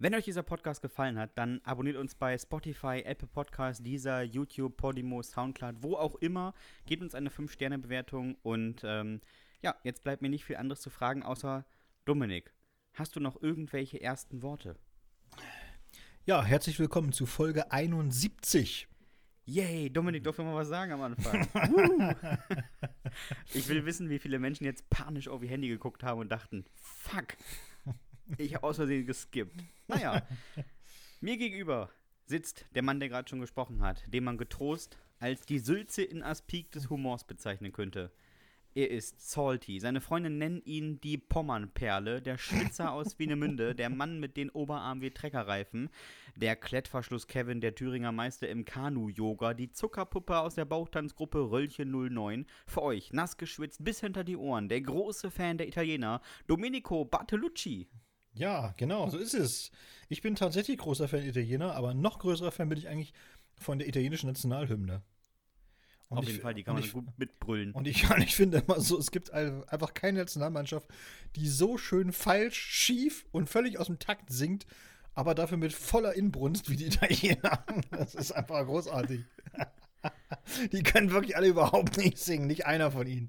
Wenn euch dieser Podcast gefallen hat, dann abonniert uns bei Spotify, Apple Podcasts, Deezer, YouTube, Podimo, Soundcloud, wo auch immer. Gebt uns eine 5-Sterne-Bewertung und ähm, ja, jetzt bleibt mir nicht viel anderes zu fragen, außer Dominik, hast du noch irgendwelche ersten Worte? Ja, herzlich willkommen zu Folge 71. Yay, Dominik durfte mal was sagen am Anfang. ich will wissen, wie viele Menschen jetzt panisch auf ihr Handy geguckt haben und dachten, fuck, ich habe aus Versehen geskippt. Naja, mir gegenüber sitzt der Mann, der gerade schon gesprochen hat, den man getrost als die Sülze in Aspik des Humors bezeichnen könnte. Er ist salty. Seine Freunde nennen ihn die Pommernperle, der Schwitzer aus Wienemünde, der Mann mit den Oberarmen wie Treckerreifen, der Klettverschluss Kevin, der Thüringer Meister im Kanu-Yoga, die Zuckerpuppe aus der Bauchtanzgruppe Röllchen 09. Für euch, nass geschwitzt bis hinter die Ohren, der große Fan der Italiener, Domenico Bartolucci. Ja, genau, so ist es. Ich bin tatsächlich großer Fan Italiener, aber noch größerer Fan bin ich eigentlich von der italienischen Nationalhymne. Und Auf jeden Fall, die kann man ich, gut mitbrüllen. Und ich, und ich finde immer so, es gibt einfach keine Nationalmannschaft, die so schön falsch, schief und völlig aus dem Takt singt, aber dafür mit voller Inbrunst wie die Italiener. Das ist einfach großartig. Die können wirklich alle überhaupt nicht singen, nicht einer von ihnen.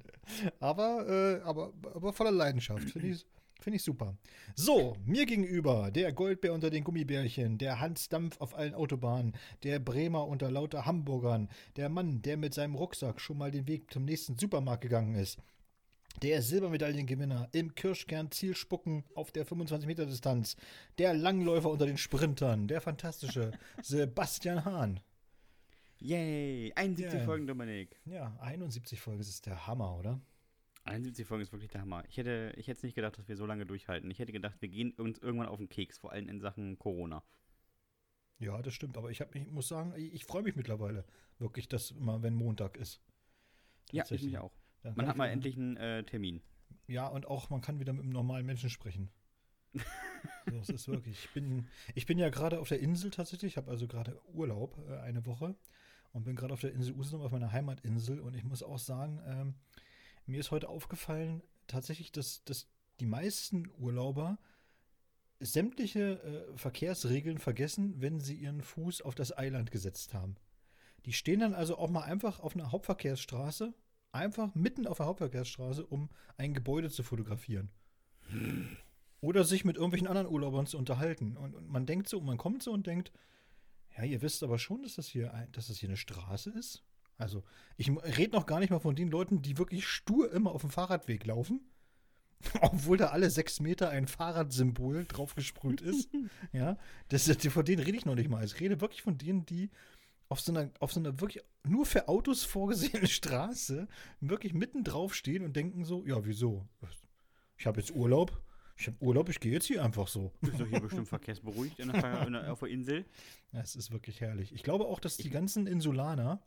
Aber, äh, aber, aber voller Leidenschaft. Finde ich, Finde ich super. So, mir gegenüber der Goldbär unter den Gummibärchen, der Hans Dampf auf allen Autobahnen, der Bremer unter lauter Hamburgern, der Mann, der mit seinem Rucksack schon mal den Weg zum nächsten Supermarkt gegangen ist, der Silbermedaillengewinner im Kirschkern-Zielspucken auf der 25-Meter-Distanz, der Langläufer unter den Sprintern, der fantastische Sebastian Hahn. Yay, 71 yeah. Folgen, Dominik. Ja, 71 Folgen, das ist der Hammer, oder? 71 Folgen ist wirklich der Hammer. Ich hätte, ich hätte nicht gedacht, dass wir so lange durchhalten. Ich hätte gedacht, wir gehen uns irgendwann auf den Keks, vor allem in Sachen Corona. Ja, das stimmt. Aber ich, hab, ich muss sagen, ich, ich freue mich mittlerweile wirklich, dass immer, wenn Montag ist. Ja, ich mich auch. Man hat mal endlich einen äh, Termin. Ja, und auch man kann wieder mit einem normalen Menschen sprechen. so, es ist wirklich. Ich bin, ich bin ja gerade auf der Insel tatsächlich. Ich habe also gerade Urlaub, äh, eine Woche. Und bin gerade auf der Insel Usedom, auf meiner Heimatinsel. Und ich muss auch sagen, ähm, mir ist heute aufgefallen, tatsächlich, dass, dass die meisten Urlauber sämtliche äh, Verkehrsregeln vergessen, wenn sie ihren Fuß auf das Eiland gesetzt haben. Die stehen dann also auch mal einfach auf einer Hauptverkehrsstraße, einfach mitten auf der Hauptverkehrsstraße, um ein Gebäude zu fotografieren. Oder sich mit irgendwelchen anderen Urlaubern zu unterhalten. Und, und, man denkt so, man kommt so und denkt, ja, ihr wisst aber schon, dass das hier, dass das hier eine Straße ist. Also, ich rede noch gar nicht mal von den Leuten, die wirklich stur immer auf dem Fahrradweg laufen. Obwohl da alle sechs Meter ein Fahrradsymbol draufgesprüht ist. ja, das, von denen rede ich noch nicht mal. Ich rede wirklich von denen, die auf so einer, auf so einer wirklich nur für Autos vorgesehenen Straße wirklich mitten drauf stehen und denken so, ja, wieso? Ich habe jetzt Urlaub. Ich habe Urlaub, ich gehe jetzt hier einfach so. Bist doch hier bestimmt verkehrsberuhigt in der, in der, auf der Insel. Es ist wirklich herrlich. Ich glaube auch, dass die ganzen Insulaner,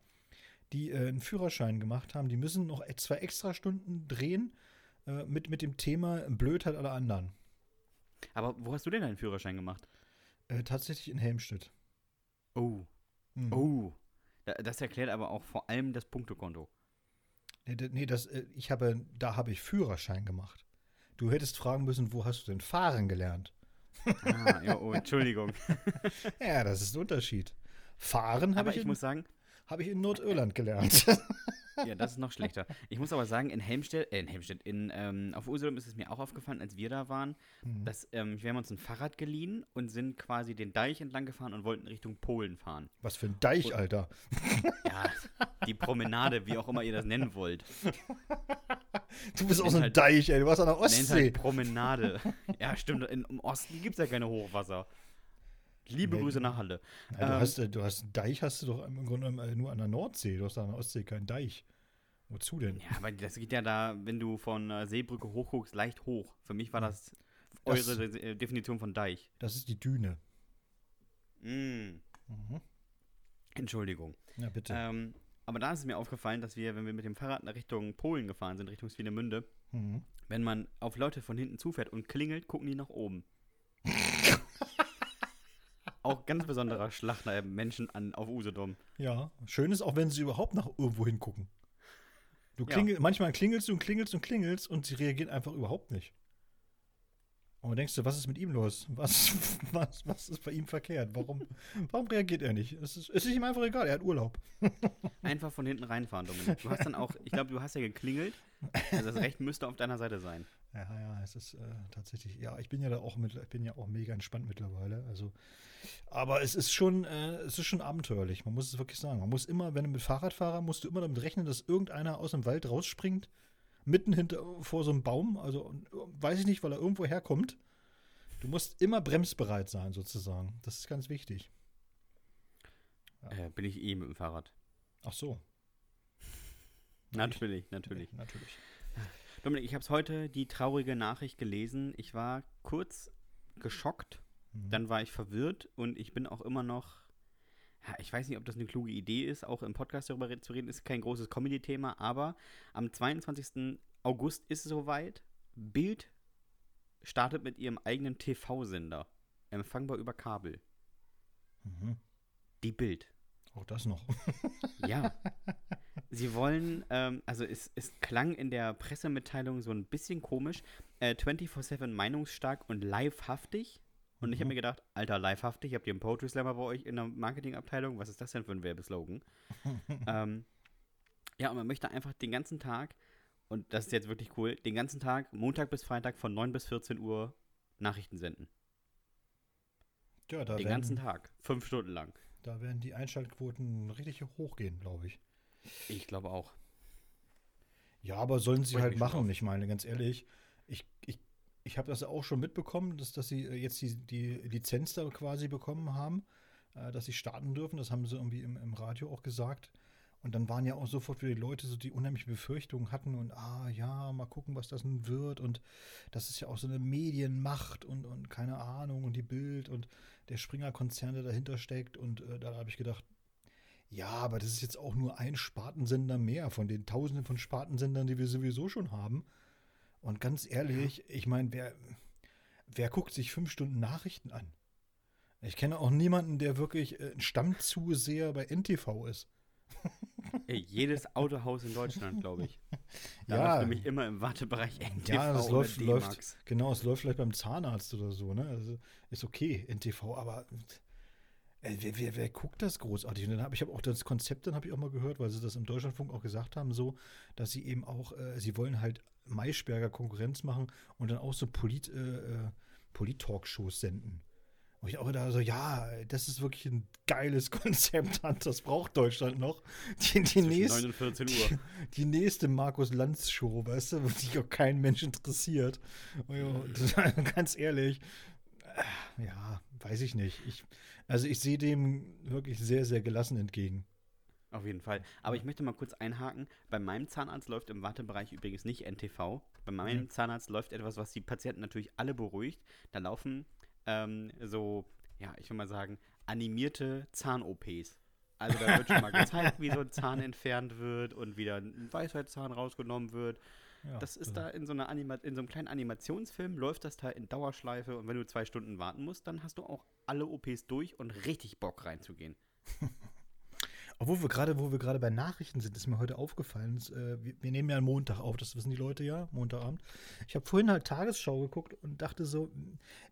die äh, einen Führerschein gemacht haben, die müssen noch e-, zwei extra Stunden drehen äh, mit, mit dem Thema Blödheit aller anderen. Aber wo hast du denn deinen Führerschein gemacht? Äh, tatsächlich in Helmstedt. Oh. Mhm. Oh. Das erklärt aber auch vor allem das Punktekonto. Nee, nee das, äh, ich habe, da habe ich Führerschein gemacht. Du hättest fragen müssen, wo hast du denn fahren gelernt? Ah, ja, oh, Entschuldigung. ja, das ist ein Unterschied. Fahren habe ich. ich muss sagen, habe ich in Nordirland gelernt. Ja, das ist noch schlechter. Ich muss aber sagen, in Helmstedt, äh, in Helmstedt, in, ähm, auf Usedom ist es mir auch aufgefallen, als wir da waren, mhm. dass ähm, wir haben uns ein Fahrrad geliehen und sind quasi den Deich entlang gefahren und wollten Richtung Polen fahren. Was für ein Deich, und, Alter. Ja, die Promenade, wie auch immer ihr das nennen wollt. Du bist auch so ein halt, Deich, ey. Du warst an der Ostsee. Halt Promenade. Ja, stimmt. In, Im Osten gibt es ja keine Hochwasser. Liebe nee, Grüße nach Halle. Ja, du, ähm, hast, du hast einen Deich hast du doch im Grunde äh, nur an der Nordsee. Du hast an der Ostsee keinen Deich. Wozu denn? Ja, aber das geht ja da, wenn du von äh, Seebrücke hochguckst, leicht hoch. Für mich war das, das eure De Definition von Deich. Das ist die Düne. Mm. Mhm. Entschuldigung. Ja, bitte. Ähm, aber da ist es mir aufgefallen, dass wir, wenn wir mit dem Fahrrad nach Richtung Polen gefahren sind, Richtung Swinemünde, mhm. wenn man auf Leute von hinten zufährt und klingelt, gucken die nach oben. auch ganz besonderer Schlachter Menschen an, auf Usedom. Ja, schön ist auch, wenn sie überhaupt nach irgendwo hingucken. Du klingel, ja. Manchmal klingelst du und klingelst und klingelst und sie reagieren einfach überhaupt nicht. Und denkst du, was ist mit ihm los? Was, was, was ist bei ihm verkehrt? Warum, warum reagiert er nicht? Es ist, es ist ihm einfach egal, er hat Urlaub. Einfach von hinten reinfahren, Dominik. Du hast dann auch, ich glaube, du hast ja geklingelt. Also das Recht müsste auf deiner Seite sein. Ja, ja, es ist äh, tatsächlich, ja, ich bin ja da auch mit, ich bin ja auch mega entspannt mittlerweile. Also, aber es ist schon, äh, es ist schon abenteuerlich, man muss es wirklich sagen. Man muss immer, wenn du mit Fahrrad fahrst, musst du immer damit rechnen, dass irgendeiner aus dem Wald rausspringt mitten hinter vor so einem Baum, also weiß ich nicht, weil er irgendwo herkommt. Du musst immer bremsbereit sein, sozusagen. Das ist ganz wichtig. Ja. Äh, bin ich eh mit dem Fahrrad. Ach so. Natürlich, natürlich. Nee, natürlich. Dominik, ich habe heute die traurige Nachricht gelesen. Ich war kurz geschockt, mhm. dann war ich verwirrt und ich bin auch immer noch ja, ich weiß nicht, ob das eine kluge Idee ist, auch im Podcast darüber zu reden, ist kein großes Comedy-Thema, aber am 22. August ist es soweit. Bild startet mit ihrem eigenen TV-Sender. Empfangbar über Kabel. Mhm. Die Bild. Auch das noch. ja. Sie wollen, ähm, also es, es klang in der Pressemitteilung so ein bisschen komisch, äh, 24-7 meinungsstark und livehaftig. Und mhm. ich habe mir gedacht, alter, livehaftig, habt ihr einen Poetry Slammer bei euch in der Marketingabteilung? Was ist das denn für ein Werbeslogan? ähm, ja, und man möchte einfach den ganzen Tag, und das ist jetzt wirklich cool, den ganzen Tag, Montag bis Freitag von 9 bis 14 Uhr Nachrichten senden. Ja, da den werden, ganzen Tag, fünf Stunden lang. Da werden die Einschaltquoten richtig hochgehen, glaube ich. Ich glaube auch. Ja, aber sollen sie Freut halt machen. Ich meine, ganz ehrlich, ich, ich ich habe das auch schon mitbekommen, dass, dass sie äh, jetzt die, die Lizenz da quasi bekommen haben, äh, dass sie starten dürfen. Das haben sie irgendwie im, im Radio auch gesagt. Und dann waren ja auch sofort für die Leute so, die unheimliche Befürchtungen hatten und ah ja, mal gucken, was das nun wird. Und das ist ja auch so eine Medienmacht und, und keine Ahnung und die Bild und der Springer-Konzern, der dahinter steckt. Und äh, da habe ich gedacht, ja, aber das ist jetzt auch nur ein Spartensender mehr von den Tausenden von Spartensendern, die wir sowieso schon haben. Und ganz ehrlich, ja. ich meine, wer, wer guckt sich fünf Stunden Nachrichten an? Ich kenne auch niemanden, der wirklich äh, ein Stammzuseher bei NTV ist. Ey, jedes Autohaus in Deutschland, glaube ich. Da ja. läuft nämlich immer im Wartebereich NTV ja, das läuft, läuft, genau, es läuft vielleicht beim Zahnarzt oder so, ne? Also ist okay, NTV, aber äh, wer, wer, wer, guckt das großartig? Und dann habe ich hab auch das Konzept, dann habe ich auch mal gehört, weil sie das im Deutschlandfunk auch gesagt haben, so, dass sie eben auch, äh, sie wollen halt Maischberger Konkurrenz machen und dann auch so Polit, äh, äh, Polit-Talkshows senden. Und ich auch da so, ja, das ist wirklich ein geiles Konzept, das braucht Deutschland noch. Die, die, nächst, die, die nächste Markus Lanz-Show, weißt du, wo sich auch kein Mensch interessiert. Und, ganz ehrlich, äh, ja, weiß ich nicht. Ich, also ich sehe dem wirklich sehr, sehr gelassen entgegen. Auf jeden Fall. Aber ich möchte mal kurz einhaken. Bei meinem Zahnarzt läuft im Wartebereich übrigens nicht NTV. Bei meinem mhm. Zahnarzt läuft etwas, was die Patienten natürlich alle beruhigt. Da laufen ähm, so, ja, ich will mal sagen, animierte Zahn-OPs. Also da wird schon mal gezeigt, wie so ein Zahn entfernt wird und wieder ein Weisheitszahn rausgenommen wird. Ja, das ist da in so, einer Anima in so einem kleinen Animationsfilm, läuft das da in Dauerschleife und wenn du zwei Stunden warten musst, dann hast du auch alle OPs durch und richtig Bock reinzugehen. Obwohl wir gerade, wo wir gerade bei Nachrichten sind, ist mir heute aufgefallen. Ist, äh, wir, wir, nehmen ja einen Montag auf, das wissen die Leute ja, Montagabend. Ich habe vorhin halt Tagesschau geguckt und dachte so,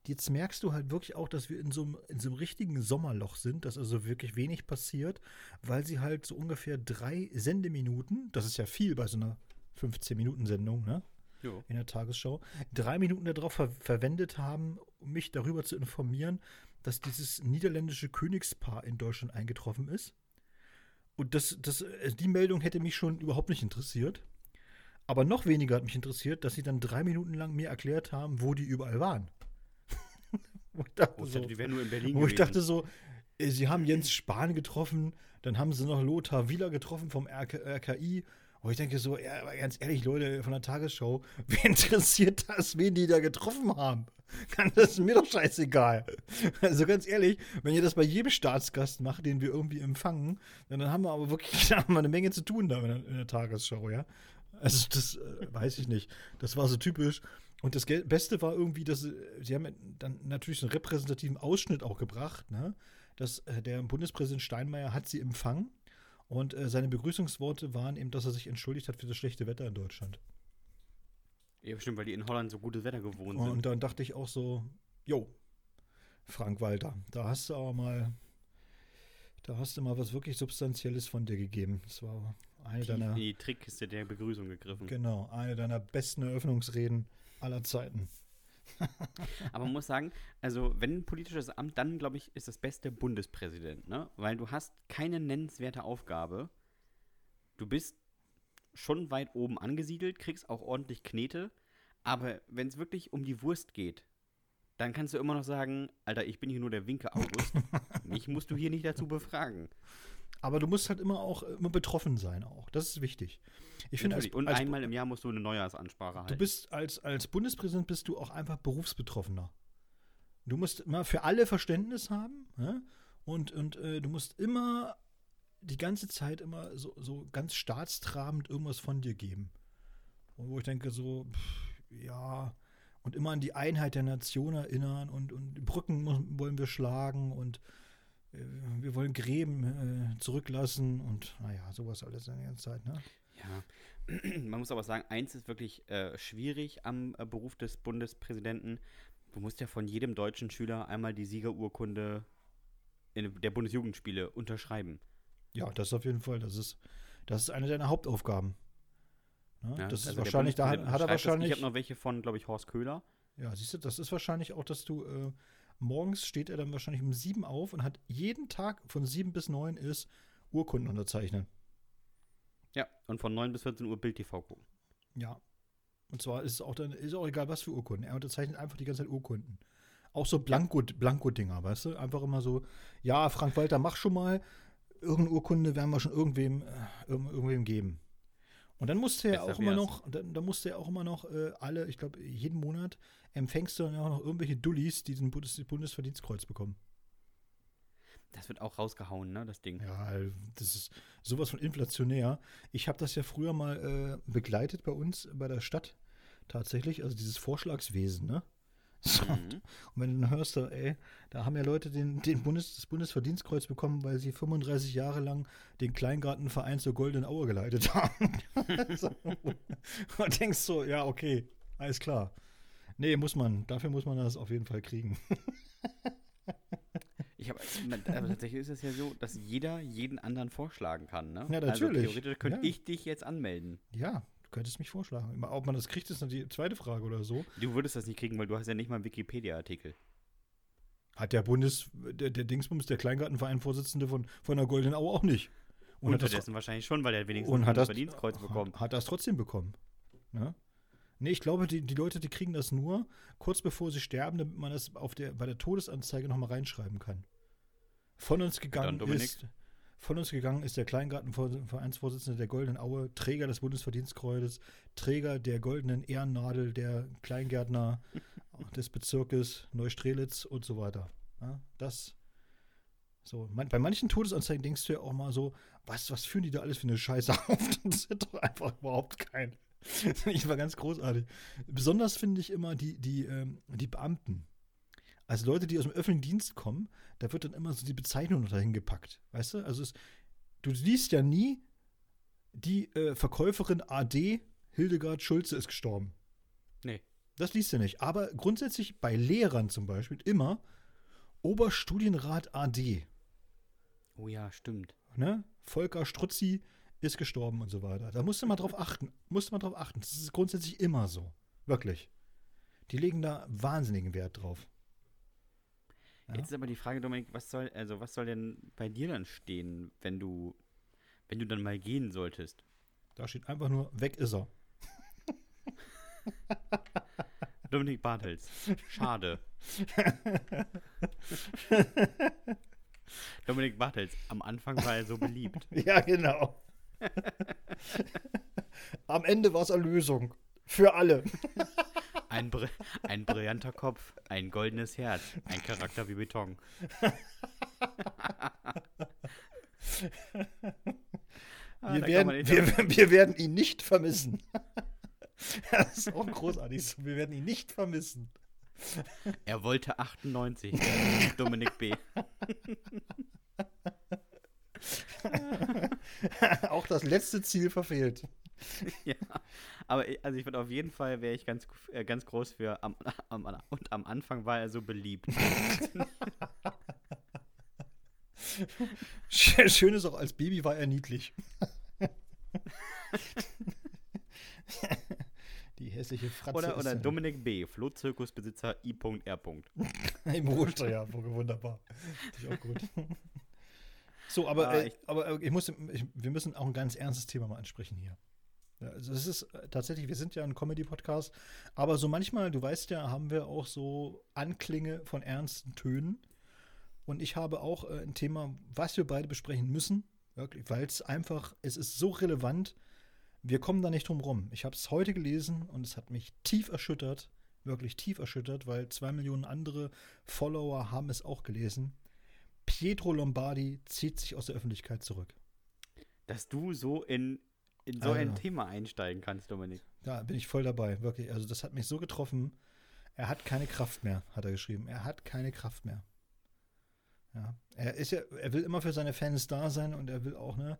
jetzt merkst du halt wirklich auch, dass wir in so, einem, in so einem richtigen Sommerloch sind, dass also wirklich wenig passiert, weil sie halt so ungefähr drei Sendeminuten, das ist ja viel bei so einer 15-Minuten-Sendung, ne? Jo. In der Tagesschau, drei Minuten darauf ver verwendet haben, um mich darüber zu informieren, dass dieses niederländische Königspaar in Deutschland eingetroffen ist. Und das, das, äh, die Meldung hätte mich schon überhaupt nicht interessiert. Aber noch weniger hat mich interessiert, dass sie dann drei Minuten lang mir erklärt haben, wo die überall waren. wo ich dachte, oh, so, die wären nur in Berlin Wo gewesen. ich dachte so, äh, sie haben Jens Spahn getroffen, dann haben sie noch Lothar Wieler getroffen vom RK, RKI. Und ich denke so, ja, ganz ehrlich, Leute von der Tagesschau, wer interessiert das, wen die da getroffen haben? Das ist mir doch scheißegal. Also ganz ehrlich, wenn ihr das bei jedem Staatsgast macht, den wir irgendwie empfangen, dann haben wir aber wirklich haben wir eine Menge zu tun da in der, Tagesschau, ja. Also das äh, weiß ich nicht. Das war so typisch. Und das Beste war irgendwie, dass sie, sie haben dann natürlich einen repräsentativen Ausschnitt auch gebracht, ne? Dass äh, der Bundespräsident Steinmeier hat sie empfangen und äh, seine Begrüßungsworte waren eben, dass er sich entschuldigt hat für das schlechte Wetter in Deutschland. Ja, bestimmt, weil die in Holland so gutes Wetter gewohnt Und sind. dann dachte ich auch so, jo, Frank Walter, da hast du aber mal, da hast du mal was wirklich Substanzielles von dir gegeben. Das war eine Tief in deiner, die Trickkiste der Begrüßung gegriffen. genau, eine deiner besten Eröffnungsreden aller Zeiten. Aber man muss sagen, also wenn ein politisches Amt, dann glaube ich, ist das beste Bundespräsident, ne? Weil du hast keine nennenswerte Aufgabe. Du bist schon weit oben angesiedelt, kriegst auch ordentlich Knete, aber wenn es wirklich um die Wurst geht, dann kannst du immer noch sagen, Alter, ich bin hier nur der Winke August. Mich musst du hier nicht dazu befragen. Aber du musst halt immer auch immer betroffen sein auch. Das ist wichtig. Ich finde, als. Und als, einmal im Jahr musst du eine Neujahrsansprache halten. du bist als, als Bundespräsident bist du auch einfach Berufsbetroffener. Du musst immer für alle Verständnis haben ja? und, und äh, du musst immer die ganze Zeit immer so, so ganz staatstrabend irgendwas von dir geben. Und wo ich denke so, pff, ja, und immer an die Einheit der Nation erinnern und, und Brücken mu- wollen wir schlagen und wir wollen Gräben äh, zurücklassen und naja, sowas alles in der ganzen Zeit, ne? Ja, man muss aber sagen, eins ist wirklich äh, schwierig am äh, Beruf des Bundespräsidenten. Du musst ja von jedem deutschen Schüler einmal die Siegerurkunde in der Bundesjugendspiele unterschreiben. Ja, das auf jeden Fall. Das ist, das ist eine deiner Hauptaufgaben. Ne? Ja, das ist also wahrscheinlich, da hat, er unterschreibt das. Ich wahrscheinlich, habe noch welche von, glaube ich, Horst Köhler. ja, siehst du, das ist wahrscheinlich auch, dass du, äh, morgens steht er dann wahrscheinlich um sieben auf und hat jeden Tag von sieben bis neun ist Urkunden unterzeichnen. Ja, und von 9 bis 14 Uhr Bild TV gucken. Ja. Und zwar ist es auch dann, ist auch egal, was für Urkunden. Er unterzeichnet einfach die ganze Zeit Urkunden. Auch so Blanko, Blanko-Dinger, weißt du? Einfach immer so, ja, Frank Walter, mach schon mal. Irgendeine Urkunde werden wir schon irgendwem, äh, irgend- irgendwem geben. Und dann musste er auch immer noch, dann, dann musste er auch immer noch äh, alle, ich glaube, jeden Monat empfängst du dann auch noch irgendwelche Dullis, die den Bundes Bundesverdienstkreuz bekommen. Das wird auch rausgehauen, ne, das Ding. Ja, das ist sowas von inflationär. Ich habe das ja früher mal äh, begleitet bei uns bei der Stadt tatsächlich, also dieses Vorschlagswesen, ne? So. Mhm. Und wenn du dann hörst, da, ey, da haben ja Leute den, den Bundes, das Bundesverdienstkreuz bekommen, weil sie 35 Jahre lang den Kleingartenverein zur Goldenen Aue geleitet haben. so. Und denkst so, ja, okay, alles klar. Nee, muss man, dafür muss man das auf jeden Fall kriegen. Ich habe, aber tatsächlich ist es ja so, dass jeder jeden anderen vorschlagen kann, ne? Ja, Also natürlich. theoretisch könnte Ja. ich dich jetzt anmelden. Ja, könntest mich vorschlagen. Ob man das kriegt, ist noch die zweite Frage oder so. Du würdest das nicht kriegen, weil du hast ja nicht mal einen Wikipedia-Artikel. Hat der Bundes, der, der Dingsbums, der Kleingartenverein-Vorsitzende von, von der Goldenen Aue auch nicht. Und hat das, Unterdessen wahrscheinlich schon, weil er wenigstens und hat das, Verdienstkreuz bekommt. hat das trotzdem bekommen. Ne? Nee, ich glaube, die, die Leute, die kriegen das nur kurz bevor sie sterben, damit man das auf der, bei der Todesanzeige nochmal reinschreiben kann. Von uns gegangen Dominik. ist. Von uns gegangen ist der Kleingartenvereinsvorsitzende der Goldenen Aue, Träger des Bundesverdienstkreuzes, Träger der goldenen Ehrennadel der Kleingärtner des Bezirkes Neustrelitz und so weiter. Ja, das. So, man, bei manchen Todesanzeigen denkst du ja auch mal so, was, was führen die da alles für eine Scheiße auf? Das ist doch einfach überhaupt kein. Das finde ich immer ganz großartig. Besonders finde ich immer die, die, ähm, die Beamten. Also Leute, die aus dem öffentlichen Dienst kommen, da wird dann immer so die Bezeichnung noch dahin gepackt. Weißt du? Also es, du liest ja nie, die äh, Verkäuferin AD Hildegard Schulze ist gestorben. Nee. Das liest du nicht. Aber grundsätzlich bei Lehrern zum Beispiel immer Oberstudienrat AD. Oh ja, stimmt. Ne? Volker Struzzi ist gestorben und so weiter. Da musst du mal drauf achten. Musst du mal drauf achten. Das ist grundsätzlich immer so. Wirklich. Die legen da wahnsinnigen Wert drauf. Ja. Jetzt ist aber die Frage, Dominik, was soll, also was soll denn bei dir dann stehen, wenn du, wenn du dann mal gehen solltest? Da steht einfach nur, weg ist er. Dominik Bartels. Schade. Dominik Bartels. Am Anfang war er so beliebt. Ja, genau. Am Ende war es Erlösung. Für alle. Ein, Br ein brillanter Kopf, ein goldenes Herz, ein Charakter wie Beton. Ah, Wir kann werden, wir, wir werden ihn nicht vermissen. Das ist auch großartig. so. Wir werden ihn nicht vermissen. Er wollte 98, der Dominik B. Auch das letzte Ziel verfehlt. Ja. Aber ich- also ich würde auf jeden Fall, wäre ich ganz, äh, ganz groß für, am, am, und am Anfang war er so beliebt. Schön ist auch, als Baby war er niedlich. Die hässliche Fratze Oder, oder Dominik B., Flohzirkusbesitzer I.R. im Ruhestand, ja, wunderbar. Finde ich auch gut. So, aber, Ah, äh, ich- aber äh, ich muss, ich, wir müssen auch ein ganz ernstes Thema mal ansprechen hier. Also es ist äh, tatsächlich, wir sind ja ein Comedy-Podcast, aber so manchmal, du weißt ja, haben wir auch so Anklinge von ernsten Tönen. Und ich habe auch äh, ein Thema, was wir beide besprechen müssen, wirklich, weil es einfach, es ist so relevant, wir kommen da nicht drum rum. Ich habe es heute gelesen und es hat mich tief erschüttert, wirklich tief erschüttert, weil zwei Millionen andere Follower haben es auch gelesen. Pietro Lombardi zieht sich aus der Öffentlichkeit zurück. Dass du so in, in so ein Alter. Thema einsteigen kannst, Dominik. Da bin ich voll dabei, wirklich. Also das hat mich so getroffen. Er hat keine Kraft mehr, hat er geschrieben. Er hat keine Kraft mehr. Ja, er ist ja, er will immer für seine Fans da sein und er will auch ne,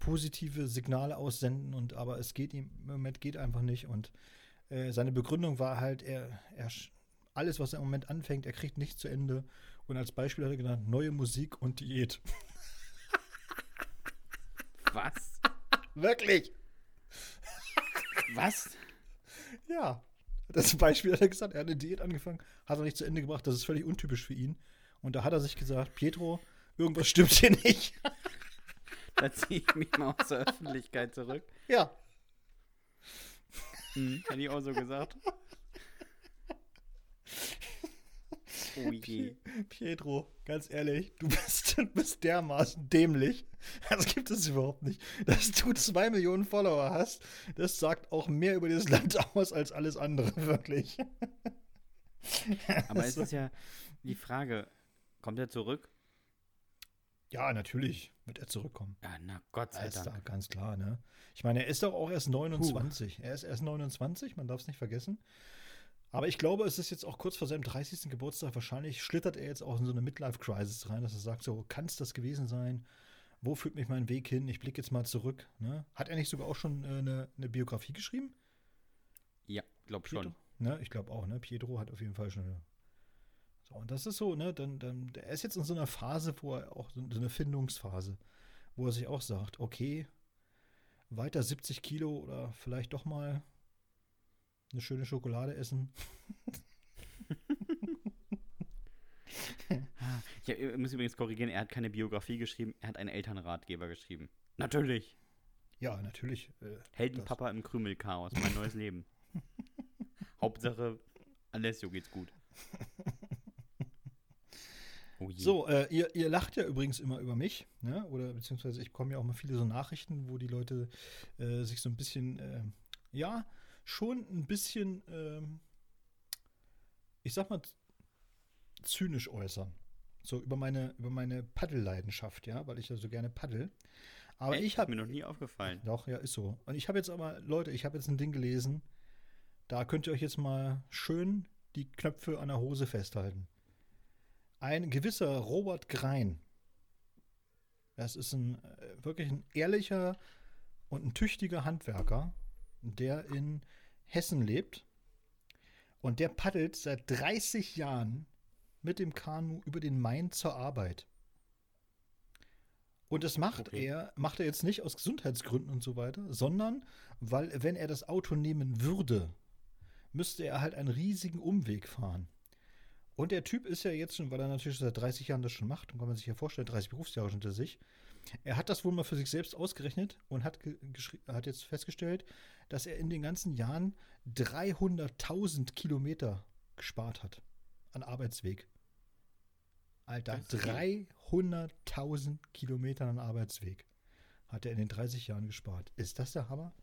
positive Signale aussenden und aber es geht ihm im Moment geht einfach nicht und äh, seine Begründung war halt, er, er alles, was er im Moment anfängt, er kriegt nicht zu Ende und als Beispiel hat er genannt neue Musik und Diät. Was? Wirklich? Was? Ja. Das Beispiel hat er gesagt, er hat eine Diät angefangen, hat er nicht zu Ende gebracht, das ist völlig untypisch für ihn. Und da hat er sich gesagt, Pietro, irgendwas stimmt hier nicht. Da ziehe ich mich mal aus der Öffentlichkeit zurück. Ja. Hm, hätte ich auch so gesagt. Oh je. Pietro, ganz ehrlich, du bist, du bist dermaßen dämlich. Das gibt es überhaupt nicht. Dass du zwei Millionen Follower hast, das sagt auch mehr über dieses Land aus als alles andere, wirklich. Aber es ist ja die Frage, kommt er zurück? Ja, natürlich wird er zurückkommen. Ja, na Gott sei da Dank. ganz klar, ne? Ich meine, er ist doch auch erst 29. Er ist erst 29, man darf es nicht vergessen. Aber ich glaube, es ist jetzt auch kurz vor seinem 30. Geburtstag. Wahrscheinlich schlittert er jetzt auch in so eine Midlife-Crisis rein, dass er sagt: So, kann es das gewesen sein? Wo führt mich mein Weg hin? Ich blicke jetzt mal zurück. Ne? Hat er nicht sogar auch schon äh, eine, eine Biografie geschrieben? Ja, glaub Pietro? schon. Ne? Ich glaube auch, ne? Pietro hat auf jeden Fall schon eine. So, und das ist so, ne? Dann, dann, er ist jetzt in so einer Phase, wo er auch so, so eine Findungsphase, wo er sich auch sagt, okay, weiter 70 Kilo oder vielleicht doch mal eine schöne Schokolade essen. Ah, Ich, muss übrigens korrigieren, er hat keine Biografie geschrieben, er hat einen Elternratgeber geschrieben. Natürlich. Ja, natürlich. Äh, Heldenpapa im Krümelchaos, mein neues Leben. Hauptsache, Alessio geht's gut. Oh. So, äh, ihr, ihr lacht ja übrigens immer über mich, ne? Oder beziehungsweise ich bekomme ja auch mal viele so Nachrichten, wo die Leute äh, sich so ein bisschen, äh, ja, schon ein bisschen, ähm, ich sag mal, zynisch äußern. So über meine, über meine Paddelleidenschaft, ja, weil ich ja so gerne paddel. Aber Echt? ich Ist habe mir noch nie aufgefallen. doch, ja, ist so. Und ich habe jetzt aber, Leute, ich habe jetzt ein Ding gelesen. Da könnt ihr euch jetzt mal schön die Knöpfe an der Hose festhalten. Ein gewisser Robert Grein. Das ist ein äh, wirklich ein ehrlicher und ein tüchtiger Handwerker, der in Hessen lebt. Und der paddelt seit 30 Jahren mit dem Kanu über den Main zur Arbeit. Und das macht Okay. er, macht er jetzt nicht aus Gesundheitsgründen und so weiter, sondern weil, wenn er das Auto nehmen würde, müsste er halt einen riesigen Umweg fahren. Und der Typ ist ja jetzt schon, weil er natürlich seit 30 Jahren das schon macht, und kann man sich ja vorstellen, 30 Berufsjahre hinter sich. Er hat das wohl mal für sich selbst ausgerechnet und hat, hat jetzt festgestellt, dass er in den ganzen Jahren 300.000 Kilometer gespart hat an Arbeitsweg. Alter, Das ist viel. 300.000 Kilometer an Arbeitsweg hat er in den 30 Jahren gespart. Ist das der Hammer?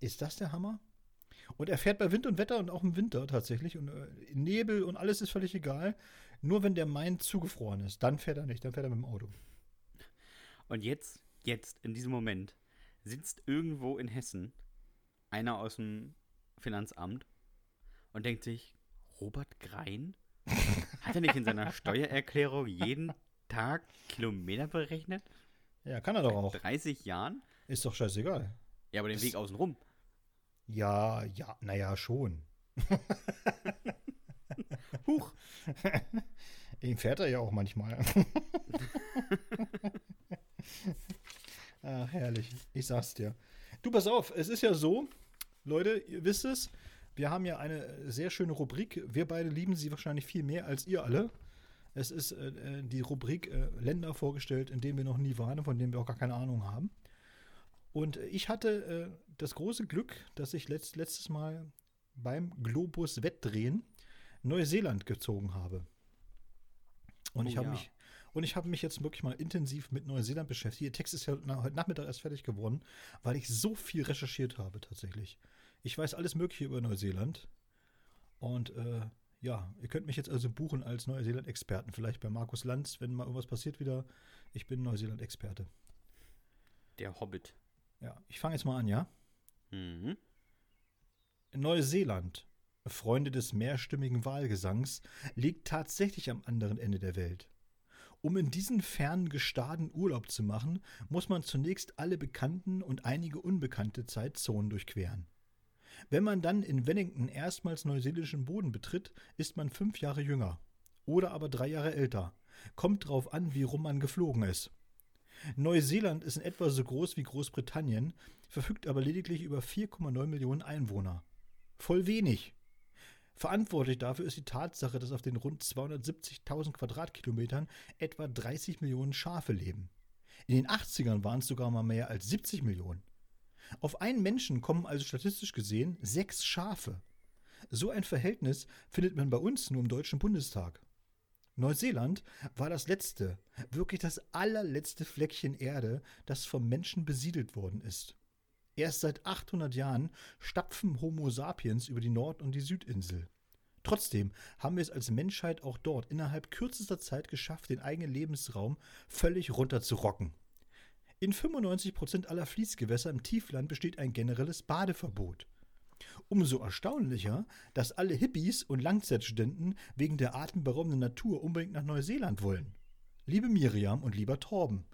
Ist das der Hammer? Und er fährt bei Wind und Wetter und auch im Winter tatsächlich. Und äh, Nebel und alles ist völlig egal. Nur wenn der Main zugefroren ist, dann fährt er nicht, dann fährt er mit dem Auto. Und jetzt, jetzt, in diesem Moment, sitzt irgendwo in Hessen einer aus dem Finanzamt und denkt sich, Robert Grein? Hat er nicht in seiner Steuererklärung jeden Tag Kilometer berechnet? Ja, kann er doch auch. 30 Jahren? Ist doch scheißegal. Ja, aber den Das- Weg außen rum. Ja, ja, naja, schon. Huch. Den fährt er ja auch manchmal. Ach, herrlich. Ich sag's dir. Du, pass auf, es ist ja so, Leute, ihr wisst es, wir haben ja eine sehr schöne Rubrik. Wir beide lieben sie wahrscheinlich viel mehr als ihr alle. Es ist äh, äh die Rubrik äh, Länder vorgestellt, in denen wir noch nie waren, von denen wir auch gar keine Ahnung haben. Und ich hatte äh, das große Glück, dass ich letzt, letztes Mal beim Globus Wettdrehen Neuseeland gezogen habe. Und Oh ich habe ja. mich und ich habe mich jetzt wirklich mal intensiv mit Neuseeland beschäftigt. Der Text ist ja heute Nachmittag erst fertig geworden, weil ich so viel recherchiert habe tatsächlich. Ich weiß alles Mögliche über Neuseeland. Und äh, ja, ihr könnt mich jetzt also buchen als Neuseeland-Experten. Vielleicht bei Markus Lanz, wenn mal irgendwas passiert wieder. Ich bin Neuseeland-Experte. Der Hobbit. Ja, ich fange jetzt mal an, ja? Mhm. Neuseeland, Freunde des mehrstimmigen Wahlgesangs, liegt tatsächlich am anderen Ende der Welt. Um in diesen fernen Gestaden Urlaub zu machen, muss man zunächst alle bekannten und einige unbekannte Zeitzonen durchqueren. Wenn man dann in Wellington erstmals neuseeländischen Boden betritt, ist man fünf Jahre jünger. Oder aber drei Jahre älter. Kommt drauf an, wie rum man geflogen ist. Neuseeland ist in etwa so groß wie Großbritannien, verfügt aber lediglich über 4,9 Millionen Einwohner. Voll wenig. Verantwortlich dafür ist die Tatsache, dass auf den rund 270.000 Quadratkilometern etwa 30 Millionen Schafe leben. In den 80ern waren es sogar mal mehr als 70 Millionen. Auf einen Menschen kommen also statistisch gesehen sechs Schafe. So ein Verhältnis findet man bei uns nur im Deutschen Bundestag. Neuseeland war das letzte, wirklich das allerletzte Fleckchen Erde, das vom Menschen besiedelt worden ist. Erst seit 800 Jahren stapfen Homo sapiens über die Nord- und die Südinsel. Trotzdem haben wir es als Menschheit auch dort innerhalb kürzester Zeit geschafft, den eigenen Lebensraum völlig runterzurocken. In 95% aller Fließgewässer im Tiefland besteht ein generelles Badeverbot. Umso erstaunlicher, dass alle Hippies und Langzeitstudenten wegen der atemberaubenden Natur unbedingt nach Neuseeland wollen. Liebe Miriam und lieber Torben,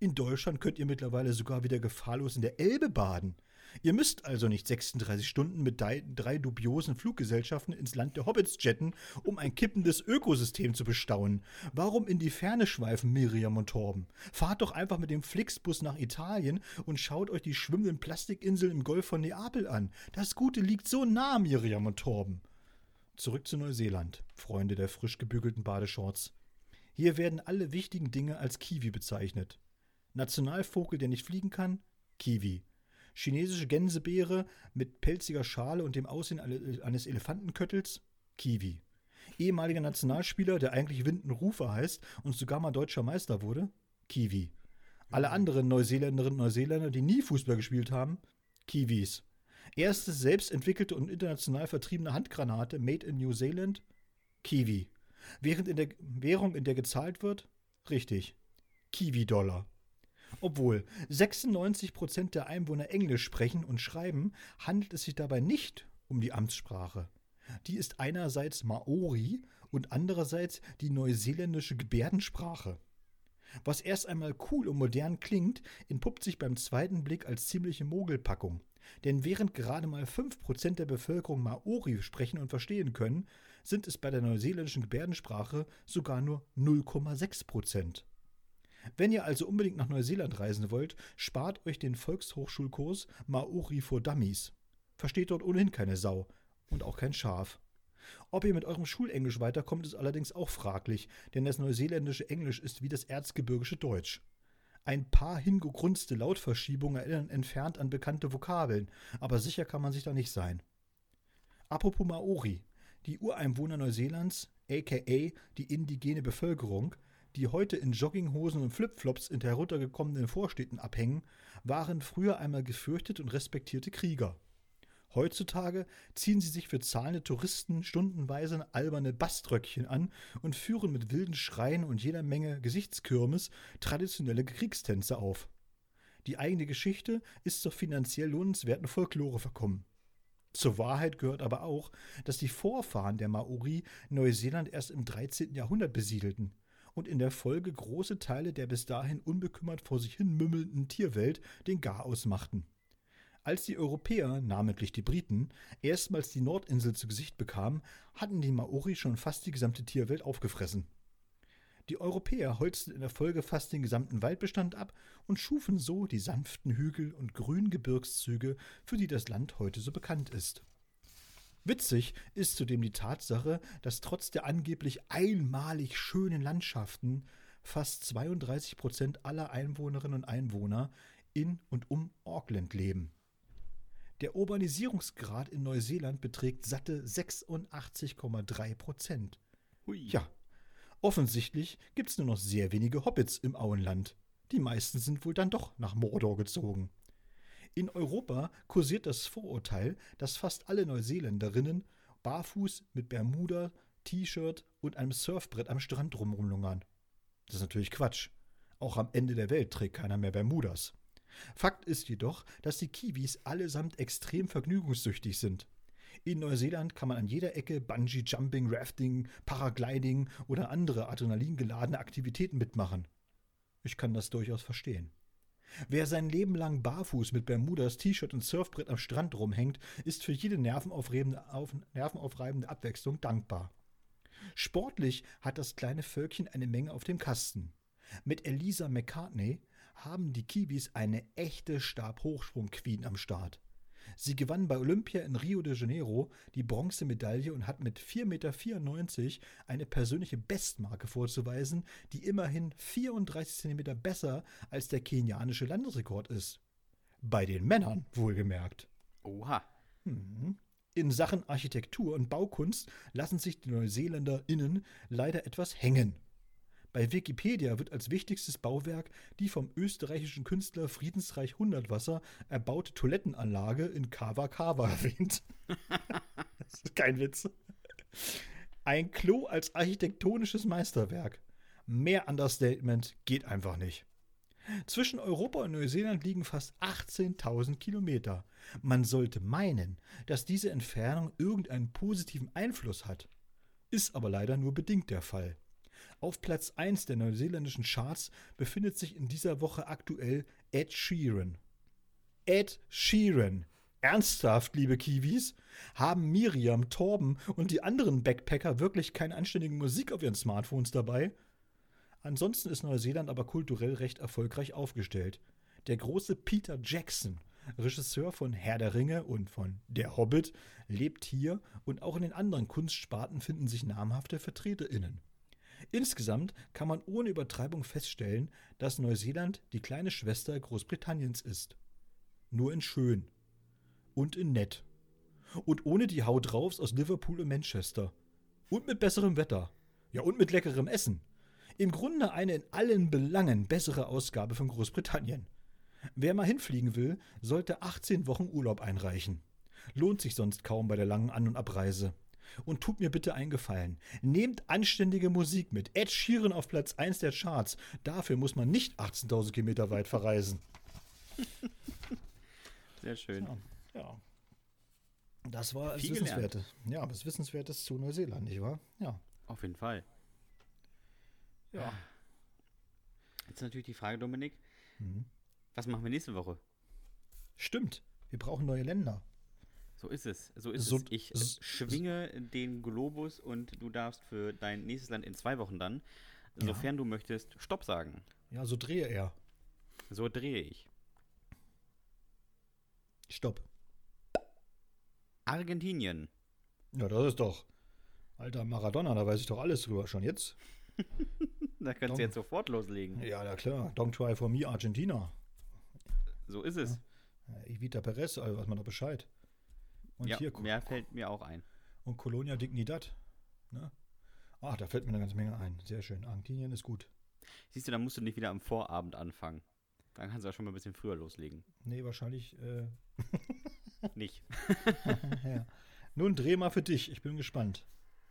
in Deutschland könnt ihr mittlerweile sogar wieder gefahrlos in der Elbe baden. Ihr müsst also nicht 36 Stunden mit drei, dubiosen Fluggesellschaften ins Land der Hobbits jetten, um ein kippendes Ökosystem zu bestaunen. Warum in die Ferne schweifen, Miriam und Torben? Fahrt doch einfach mit dem Flixbus nach Italien und schaut euch die schwimmenden Plastikinseln im Golf von Neapel an. Das Gute liegt so nah, Miriam und Torben. Zurück zu Neuseeland, Freunde der frisch gebügelten Badeshorts. Hier werden alle wichtigen Dinge als Kiwi bezeichnet. Nationalvogel, der nicht fliegen kann? Kiwi. Chinesische Gänsebeere mit pelziger Schale und dem Aussehen alle- eines Elefantenköttels? Kiwi. Ehemaliger Nationalspieler, der eigentlich Winden Rufer heißt und sogar mal deutscher Meister wurde? Kiwi. Alle anderen Neuseeländerinnen und Neuseeländer, die nie Fußball gespielt haben? Kiwis. Erste selbst entwickelte und international vertriebene Handgranate made in New Zealand? Kiwi. Während in der Währung, in der gezahlt wird? Richtig. Kiwi-Dollar. Obwohl 96% der Einwohner Englisch sprechen und schreiben, handelt es sich dabei nicht um die Amtssprache. Die ist einerseits Maori und andererseits die neuseeländische Gebärdensprache. Was erst einmal cool und modern klingt, entpuppt sich beim zweiten Blick als ziemliche Mogelpackung. Denn während gerade mal 5% der Bevölkerung Maori sprechen und verstehen können, sind es bei der neuseeländischen Gebärdensprache sogar nur 0,6%. Wenn ihr also unbedingt nach Neuseeland reisen wollt, spart euch den Volkshochschulkurs Maori for Dummies. Versteht dort ohnehin keine Sau und auch kein Schaf. Ob ihr mit eurem Schulenglisch weiterkommt, ist allerdings auch fraglich, denn das neuseeländische Englisch ist wie das erzgebirgische Deutsch. Ein paar hingegrunzte Lautverschiebungen erinnern entfernt an bekannte Vokabeln, aber sicher kann man sich da nicht sein. Apropos Maori, die Ureinwohner Neuseelands, aka die indigene Bevölkerung, die heute in Jogginghosen und Flipflops in heruntergekommenen Vorstädten abhängen, waren früher einmal gefürchtet und respektierte Krieger. Heutzutage ziehen sie sich für zahlende Touristen stundenweise alberne Baströckchen an und führen mit wilden Schreien und jeder Menge Gesichtskürmes traditionelle Kriegstänze auf. Die eigene Geschichte ist zur finanziell lohnenswerten Folklore verkommen. Zur Wahrheit gehört aber auch, dass die Vorfahren der Maori Neuseeland erst im 13. Jahrhundert besiedelten und in der Folge große Teile der bis dahin unbekümmert vor sich hin mümmelnden Tierwelt den Garaus machten. Als die Europäer, namentlich die Briten, erstmals die Nordinsel zu Gesicht bekamen, hatten die Maori schon fast die gesamte Tierwelt aufgefressen. Die Europäer holzten in der Folge fast den gesamten Waldbestand ab und schufen so die sanften Hügel und grünen Gebirgszüge, für die das Land heute so bekannt ist. Witzig ist zudem die Tatsache, dass trotz der angeblich einmalig schönen Landschaften fast 32 Prozent aller Einwohnerinnen und Einwohner in und um Auckland leben. Der Urbanisierungsgrad in Neuseeland beträgt satte 86,3 Prozent. Ja, offensichtlich gibt es nur noch sehr wenige Hobbits im Auenland. Die meisten sind wohl dann doch nach Mordor gezogen. In Europa kursiert das Vorurteil, dass fast alle Neuseeländerinnen barfuß mit Bermuda, T-Shirt und einem Surfbrett am Strand rumlungern. Das ist natürlich Quatsch. Auch am Ende der Welt trägt keiner mehr Bermudas. Fakt ist jedoch, dass die Kiwis allesamt extrem vergnügungssüchtig sind. In Neuseeland kann man an jeder Ecke Bungee Jumping, Rafting, Paragliding oder andere adrenalingeladene Aktivitäten mitmachen. Ich kann das durchaus verstehen. Wer sein Leben lang barfuß mit Bermudas, T-Shirt und Surfbrett am Strand rumhängt, ist für jede nervenaufreibende, auf, nervenaufreibende Abwechslung dankbar. Sportlich hat das kleine Völkchen eine Menge auf dem Kasten. Mit Elisa McCartney haben die Kiwis eine echte Stabhochsprung-Queen am Start. Sie gewann bei Olympia in Rio de Janeiro die Bronzemedaille und hat mit 4,94 Meter eine persönliche Bestmarke vorzuweisen, die immerhin 34 Zentimeter besser als der kenianische Landesrekord ist. Bei den Männern wohlgemerkt. Oha. Mhm. In Sachen Architektur und Baukunst lassen sich die NeuseeländerInnen leider etwas hängen. Bei Wikipedia wird als wichtigstes Bauwerk die vom österreichischen Künstler Friedensreich Hundertwasser erbaute Toilettenanlage in Kava Kava erwähnt. das ist kein Witz. Ein Klo als architektonisches Meisterwerk. Mehr Understatement geht einfach nicht. Zwischen Europa und Neuseeland liegen fast 18.000 Kilometer. Man sollte meinen, dass diese Entfernung irgendeinen positiven Einfluss hat. Ist aber leider nur bedingt der Fall. Auf Platz 1 der neuseeländischen Charts befindet sich in dieser Woche aktuell Ed Sheeran. Ed Sheeran. Ernsthaft, liebe Kiwis? Haben Miriam, Torben und die anderen Backpacker wirklich keine anständige Musik auf ihren Smartphones dabei? Ansonsten ist Neuseeland aber kulturell recht erfolgreich aufgestellt. Der große Peter Jackson, Regisseur von Herr der Ringe und von Der Hobbit, lebt hier und auch in den anderen Kunstsparten finden sich namhafte VertreterInnen. Insgesamt kann man ohne Übertreibung feststellen, dass Neuseeland die kleine Schwester Großbritanniens ist. Nur in schön. Und in nett. Und ohne die Haut draufs aus Liverpool und Manchester. Und mit besserem Wetter. Ja, und mit leckerem Essen. Im Grunde eine in allen Belangen bessere Ausgabe von Großbritannien. Wer mal hinfliegen will, sollte 18 Wochen Urlaub einreichen. Lohnt sich sonst kaum bei der langen An- und Abreise. Und tut mir bitte einen Gefallen. Nehmt anständige Musik mit. Ed Sheeran auf Platz 1 der Charts. Dafür muss man nicht 18.000 Kilometer weit verreisen. Sehr schön. Ja, ja. Das war das Wissenswerte. Ja, das Wissenswertes zu Neuseeland, nicht wahr? Ja. Auf jeden Fall. Ja. Jetzt natürlich die Frage, Dominik, Mhm. was machen wir nächste Woche? Stimmt. Wir brauchen neue Länder. So ist es. So ist So- es. Ich s- schwinge den Globus und du darfst für dein nächstes Land in zwei Wochen dann, Ja. sofern du möchtest, Stopp sagen. Ja, so drehe er. So drehe ich. Stopp. Argentinien. Ja, das ist doch. Alter Maradona, da weiß ich doch alles drüber schon jetzt. Da kannst Dom- du jetzt sofort loslegen. Ja, na klar. Don't try for me, Argentina. So ist es. Äh, Evita Perez, also weiß man doch Bescheid. Und ja, hier, mehr fällt mir auch ein. und Colonia Dignidad. Ne? Ach, da fällt mir eine ganze Menge ein. Sehr schön. Argentinien ist gut. Siehst du, da musst du nicht wieder am Vorabend anfangen. Dann kannst du auch schon mal ein bisschen früher loslegen. Nee, wahrscheinlich. Äh, Nicht. ja. Nun dreh mal für dich. Ich bin gespannt.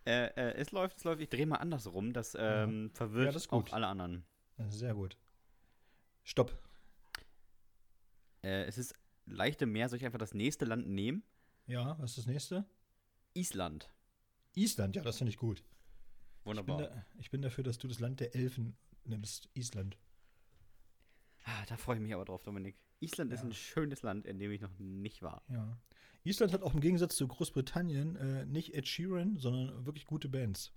Äh, äh, es läuft, es läuft. Ich drehe mal andersrum. Das ähm, verwirrt Ja, das auch alle anderen. Ist Sehr gut. Stopp. Äh, es ist leichte Meer. Soll ich einfach das nächste Land nehmen? Ja, was ist das nächste? Island. Island, ja, das finde ich gut. Ich bin, Wunderbar. da, ich bin dafür, dass du das Land der Elfen nimmst, Island. Ah, da freue ich mich aber drauf, Dominik. Island ist Ja. ein schönes Land, in dem ich noch nicht war. Ja. Island hat auch im Gegensatz zu Großbritannien äh, nicht Ed Sheeran, sondern wirklich gute Bands.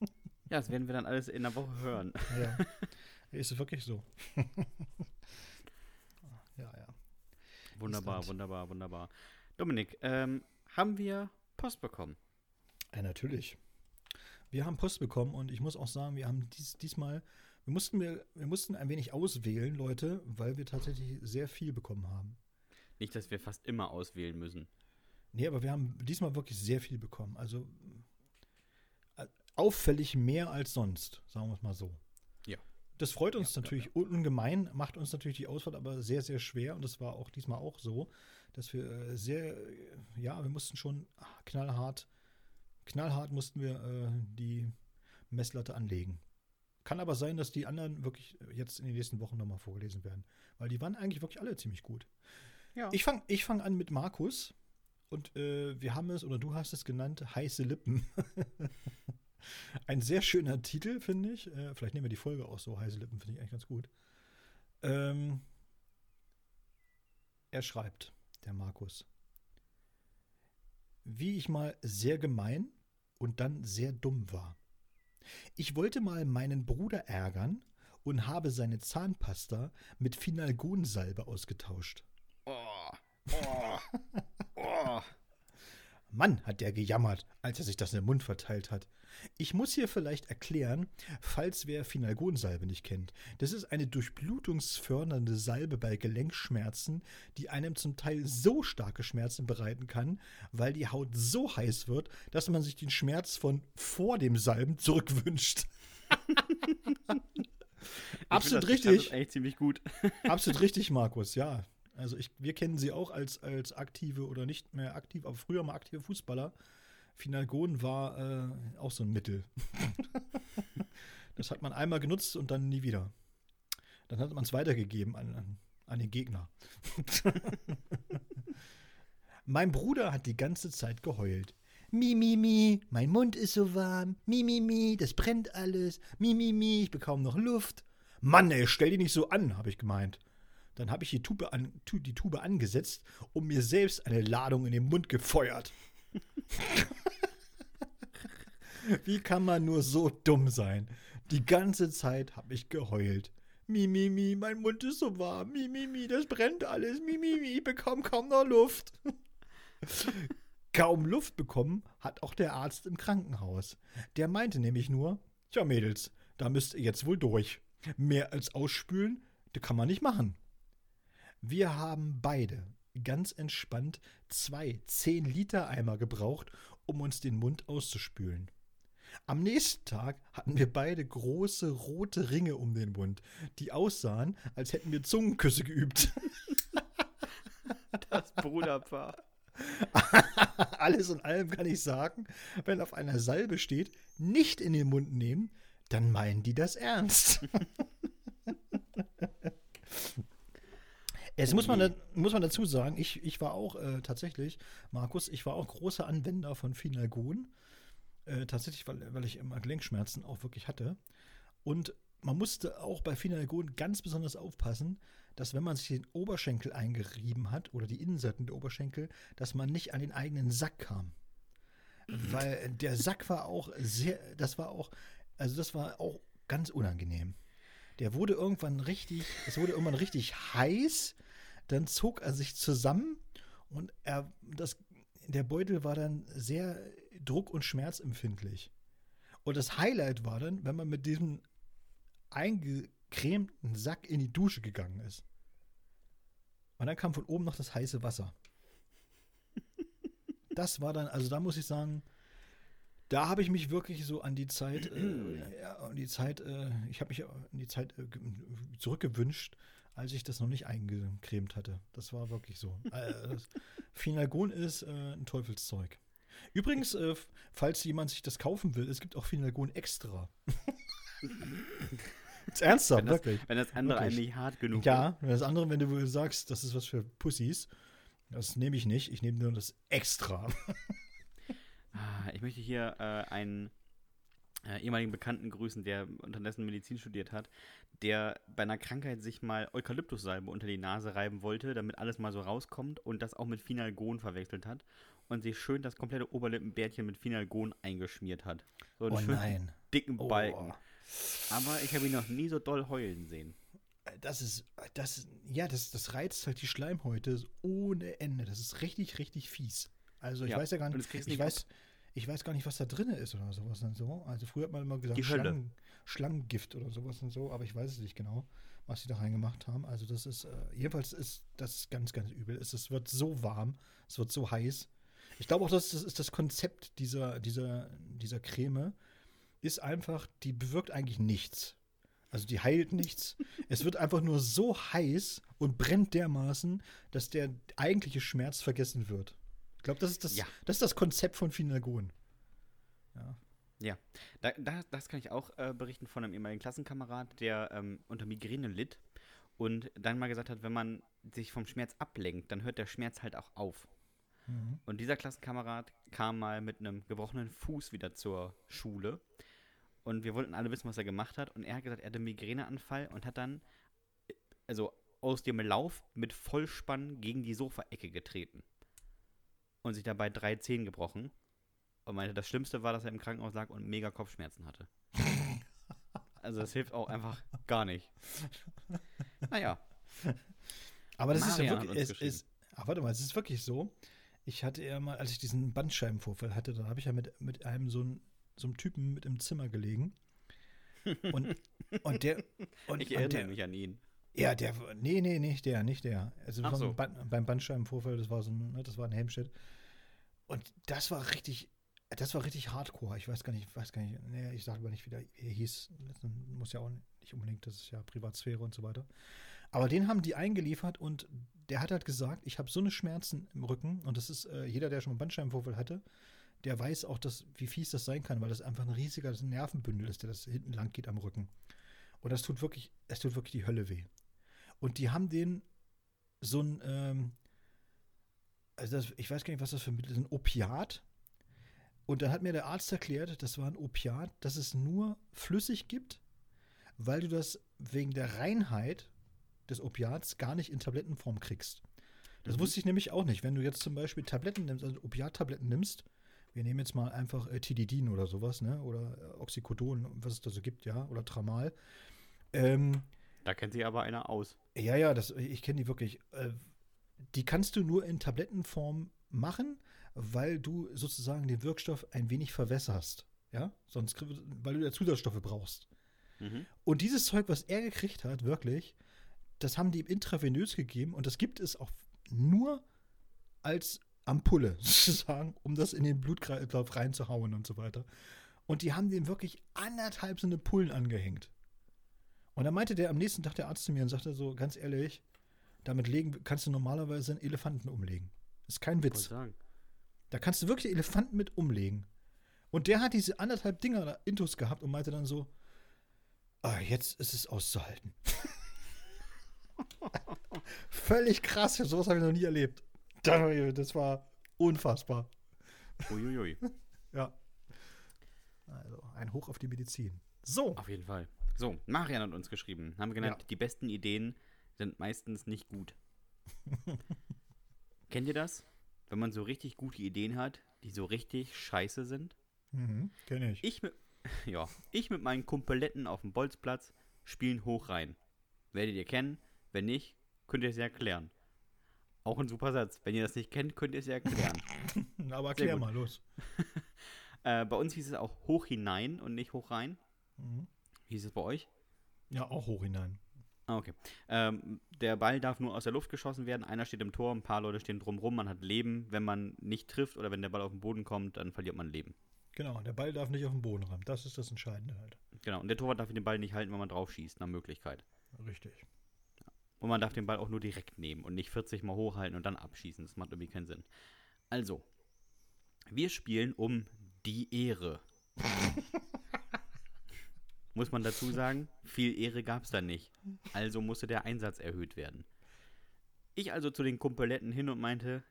Ja, das werden wir dann alles in einer Woche hören. Ja. ist wirklich so. ja, ja. Wunderbar, Island. wunderbar, wunderbar. Dominik, ähm, haben wir Post bekommen? Ja, natürlich. Wir haben Post bekommen und ich muss auch sagen, wir haben dies, diesmal, wir mussten, wir, wir mussten ein wenig auswählen, Leute, weil wir tatsächlich sehr viel bekommen haben. Nicht, dass wir fast immer auswählen müssen. Nee, aber wir haben diesmal wirklich sehr viel bekommen. Also äh, auffällig mehr als sonst, sagen wir es mal so. Ja. Das freut uns Ja, ja, natürlich ungemein, macht uns natürlich die Auswahl aber sehr, sehr schwer und das war auch diesmal auch so, dass wir äh, sehr, ja, wir mussten schon knallhart, knallhart mussten wir äh, die Messlatte anlegen. Kann aber sein, dass die anderen wirklich jetzt in den nächsten Wochen nochmal vorgelesen werden, weil die waren eigentlich wirklich alle ziemlich gut. Ja. Ich fange ich fang an mit Markus. Und äh, wir haben es, oder du hast es genannt, heiße Lippen. Ein sehr schöner Titel, finde ich. Äh, vielleicht nehmen wir die Folge auch so, heiße Lippen, finde ich eigentlich ganz gut. Ähm, er schreibt, der Markus. Wie ich mal sehr gemein und dann sehr dumm war. Ich wollte mal meinen Bruder ärgern und habe seine Zahnpasta mit Finalgonsalbe ausgetauscht. Oh, oh. Mann, hat der gejammert, als er sich das in den Mund verteilt hat. Ich muss hier vielleicht erklären, falls wer Finalgonsalbe nicht kennt. Das ist eine durchblutungsfördernde Salbe bei Gelenkschmerzen, die einem zum Teil so starke Schmerzen bereiten kann, weil die Haut so heiß wird, dass man sich den Schmerz von vor dem Salben zurückwünscht. Absolut beschreibt richtig. Das eigentlich ziemlich gut. Absolut richtig, Markus, ja. Also ich, wir kennen sie auch als, als aktive oder nicht mehr aktiv, aber früher mal aktive Fußballer. Finalgon war äh, auch so ein Mittel. das hat man einmal genutzt und dann nie wieder. Dann hat man es weitergegeben an, an, an den Gegner. mein Bruder hat die ganze Zeit geheult. Mi, mi, mi, mein Mund ist so warm. Mi, mi, mi, das brennt alles. Mi, mi, mi, ich bekomme noch Luft. Mann, ey, stell dich nicht so an, habe ich gemeint. Dann habe ich die Tube, an, die Tube angesetzt und mir selbst eine Ladung in den Mund gefeuert. Wie kann man nur so dumm sein? Die ganze Zeit habe ich geheult. Mi, mi, mi, mein Mund ist so warm. Mi, mi, das brennt alles. Mi, mi, mi, ich bekomme kaum noch Luft. kaum Luft bekommen hat auch der Arzt im Krankenhaus. Der meinte nämlich nur, tja Mädels, da müsst ihr jetzt wohl durch. Mehr als ausspülen, das kann man nicht machen. Wir haben beide ganz entspannt zwei 10-Liter-Eimer gebraucht, um uns den Mund auszuspülen. Am nächsten Tag hatten wir beide große rote Ringe um den Mund, die aussahen, als hätten wir Zungenküsse geübt. Das Bruderpaar. Alles in allem kann ich sagen, wenn auf einer Salbe steht, nicht in den Mund nehmen, dann meinen die das ernst. Es muss man, da, muss man dazu sagen, ich, ich war auch äh, tatsächlich, Markus, ich war auch großer Anwender von Finalgon. Äh, tatsächlich, weil, weil ich immer Gelenkschmerzen auch wirklich hatte. Und man musste auch bei Finalgon ganz besonders aufpassen, dass wenn man sich den Oberschenkel eingerieben hat oder die Innenseiten der Oberschenkel, dass man nicht an den eigenen Sack kam. Weil der Sack war auch sehr, das war auch, also das war auch ganz unangenehm. Der wurde irgendwann richtig, es wurde irgendwann richtig heiß, dann zog er sich zusammen und er, das, der Beutel war dann sehr druck- und schmerzempfindlich. Und das Highlight war dann, wenn man mit diesem eingecremten Sack in die Dusche gegangen ist. Und dann kam von oben noch das heiße Wasser. Das war dann, also da muss ich sagen, da habe ich mich wirklich so an die Zeit, äh, ja, an die Zeit, äh, ich habe mich an die Zeit äh, ge- zurückgewünscht, als ich das noch nicht eingecremt hatte. Das war wirklich so. Äh, Finalgon ist äh, ein Teufelszeug. Übrigens, äh, falls jemand sich das kaufen will, es gibt auch Finalgon extra. ist ernsthaft, Wenn das, wirklich. wenn das andere Wirklich. eigentlich hart genug Ja, das andere, wenn du sagst, das ist was für Pussys, das nehme ich nicht. Ich nehme nur das extra. Ah, ich möchte hier äh, ein, äh, ehemaligen Bekannten grüßen, der unterdessen Medizin studiert hat, der bei einer Krankheit sich mal Eukalyptussalbe unter die Nase reiben wollte, damit alles mal so rauskommt und das auch mit Finalgon verwechselt hat und sich schön das komplette Oberlippenbärtchen mit Finalgon eingeschmiert hat. So einen Oh schönen nein. dicken Oh. Balken. Aber ich habe ihn noch nie so doll heulen sehen. Das ist, das, ja, das, das reizt halt die Schleimhäute ohne Ende. Das ist richtig, richtig fies. Also ich Ja, weiß ja gar nicht, ich weiß, ich weiß gar nicht, was da drin ist oder sowas und so. Also früher hat man immer gesagt. Schlangen, Schlangengift oder sowas und so, aber ich weiß es nicht genau, was sie da reingemacht haben. Also das ist, äh, jedenfalls ist das ganz, ganz übel. Es, es wird so warm, es wird so heiß. Ich glaube auch, dass das ist das Konzept dieser, dieser, dieser Creme, ist einfach, die bewirkt eigentlich nichts. Also die heilt nichts. es wird einfach nur so heiß und brennt dermaßen, dass der eigentliche Schmerz vergessen wird. Ich glaube, das, ist das, Ja. das ist das Konzept von Finalgon. Ja. Ja, da, da, das kann ich auch äh, berichten von einem ehemaligen Klassenkamerad, der ähm, unter Migräne litt und dann mal gesagt hat, wenn man sich vom Schmerz ablenkt, dann hört der Schmerz halt auch auf. Mhm. Und dieser Klassenkamerad kam mal mit einem gebrochenen Fuß wieder zur Schule und wir wollten alle wissen, was er gemacht hat und er hat gesagt, er hatte einen Migräneanfall und hat dann äh, also aus dem Lauf mit Vollspann gegen die Sofaecke getreten und sich dabei drei Zehen gebrochen und meinte, das Schlimmste war, dass er im Krankenhaus lag und mega Kopfschmerzen hatte. Also das hilft auch einfach gar nicht. Naja, Aber das ist ja wirklich. Es, es, ah, warte mal, es ist wirklich so. Ich hatte ja mal, als ich diesen Bandscheibenvorfall hatte, da habe ich ja mit, mit einem so, ein, so einem Typen mit im Zimmer gelegen. Und, und der. Und, ich und erinnere der, mich an ihn. Ja, der, nee, nee, nicht der, nicht der. Also Ach beim, so. Ban- beim Bandscheibenvorfall, das war so ein, ne, das war ein Helmstedt. Und das war richtig, das war richtig hardcore. Ich weiß gar nicht, weiß gar nicht, nee, ich sage aber nicht, wie der hieß. Das muss ja auch nicht unbedingt, das ist ja Privatsphäre und so weiter. Aber den haben die eingeliefert und der hat halt gesagt, ich habe so eine Schmerzen im Rücken und das ist, äh, jeder, der schon einen Bandscheibenvorfall hatte, der weiß auch, dass, wie fies das sein kann, weil das einfach ein riesiger Nervenbündel ist, der das hinten lang geht am Rücken. Und das tut wirklich, es tut wirklich die Hölle weh. Und die haben den so ein, ähm, also das, ich weiß gar nicht, was das für ein Mittel ist, ein Opiat. Und dann hat mir der Arzt erklärt, das war ein Opiat, das es nur flüssig gibt, weil du das wegen der Reinheit des Opiats gar nicht in Tablettenform kriegst. Das Mhm. wusste ich nämlich auch nicht. Wenn du jetzt zum Beispiel Tabletten nimmst, also Opiattabletten nimmst, wir nehmen jetzt mal einfach äh, Tididin oder sowas, ne? Oder äh, Oxycodon, was es da so gibt, ja, oder Tramal. Ähm, Da kennt sich aber einer aus. ja, ja, das, ich kenne die wirklich. Äh, die kannst du nur in Tablettenform machen, weil du sozusagen den Wirkstoff ein wenig verwässerst. Ja, sonst, weil du ja Zusatzstoffe brauchst. Mhm. Und dieses Zeug, was er gekriegt hat, wirklich, das haben die ihm intravenös gegeben und das gibt es auch nur als Ampulle, sozusagen, um das in den Blutkreislauf reinzuhauen und so weiter. Und die haben dem wirklich anderthalb so eine Pullen angehängt. Und dann meinte der am nächsten Tag der Arzt zu mir und sagte so, ganz ehrlich, damit legen, kannst du normalerweise einen Elefanten umlegen. Ist kein Witz. sagen. Da kannst du wirklich Elefanten mit umlegen. Und der hat diese anderthalb Dinger intus gehabt und meinte dann so, ah, jetzt ist es auszuhalten. Völlig krass, sowas habe ich noch nie erlebt. Das war unfassbar. Uiuiui. Ja. Also ein Hoch auf die Medizin. So. Auf jeden Fall. So, Marian hat uns geschrieben. Haben wir genannt, Ja. die besten Ideen sind meistens nicht gut. Kennt ihr das? Wenn man so richtig gute Ideen hat, die so richtig scheiße sind? Mhm, Kenne ich. Ich mit, ja, ich mit meinen Kumpeletten auf dem Bolzplatz spielen hoch rein. Werdet ihr kennen? Wenn nicht, könnt ihr es ja erklären. Auch ein super Satz. Wenn ihr das nicht kennt, könnt ihr es ja erklären. Aber erklär mal, los. äh, bei uns hieß es auch hoch hinein und nicht hoch rein. Mhm. Wie hieß es bei euch? Ja, auch hoch hinein. Ah, okay. Ähm, der Ball darf nur aus der Luft geschossen werden. Einer steht im Tor, ein paar Leute stehen drumrum. Man hat Leben. Wenn man nicht trifft oder wenn der Ball auf den Boden kommt, dann verliert man Leben. Genau, der Ball darf nicht auf den Boden rammen. Das ist das Entscheidende halt. Genau. Und der Torwart darf den Ball nicht halten, wenn man drauf schießt, nach Möglichkeit. Richtig. Und man darf den Ball auch nur direkt nehmen und nicht 40 Mal hochhalten und dann abschießen. Das macht irgendwie keinen Sinn. Also, wir spielen um die Ehre. Muss man dazu sagen, viel Ehre gab es da nicht. Also musste der Einsatz erhöht werden. Ich also zu den Kumpeletten hin und meinte,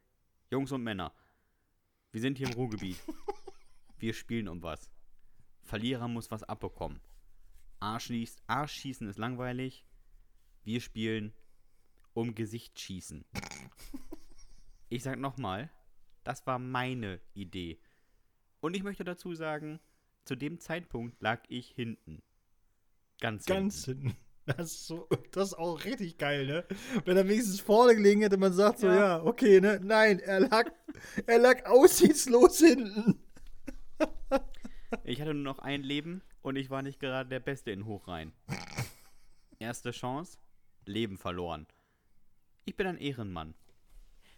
Jungs und Männer, wir sind hier im Ruhrgebiet. Wir spielen um was. Verlierer muss was abbekommen. Arschschieß, Arschschießen ist langweilig. Wir spielen um Gesicht schießen. Ich sag nochmal, das war meine Idee. Und ich möchte dazu sagen, zu dem Zeitpunkt lag ich hinten. Ganz, Ganz hinten. Das ist, so, das ist auch richtig geil, ne? Wenn er wenigstens vorne gelegen hätte, man sagt so, Ja. ja, okay, ne? Nein, er lag, er lag aussichtslos hinten. Ich hatte nur noch ein Leben und ich war nicht gerade der Beste in Hochrhein. Erste Chance, Leben verloren. Ich bin ein Ehrenmann.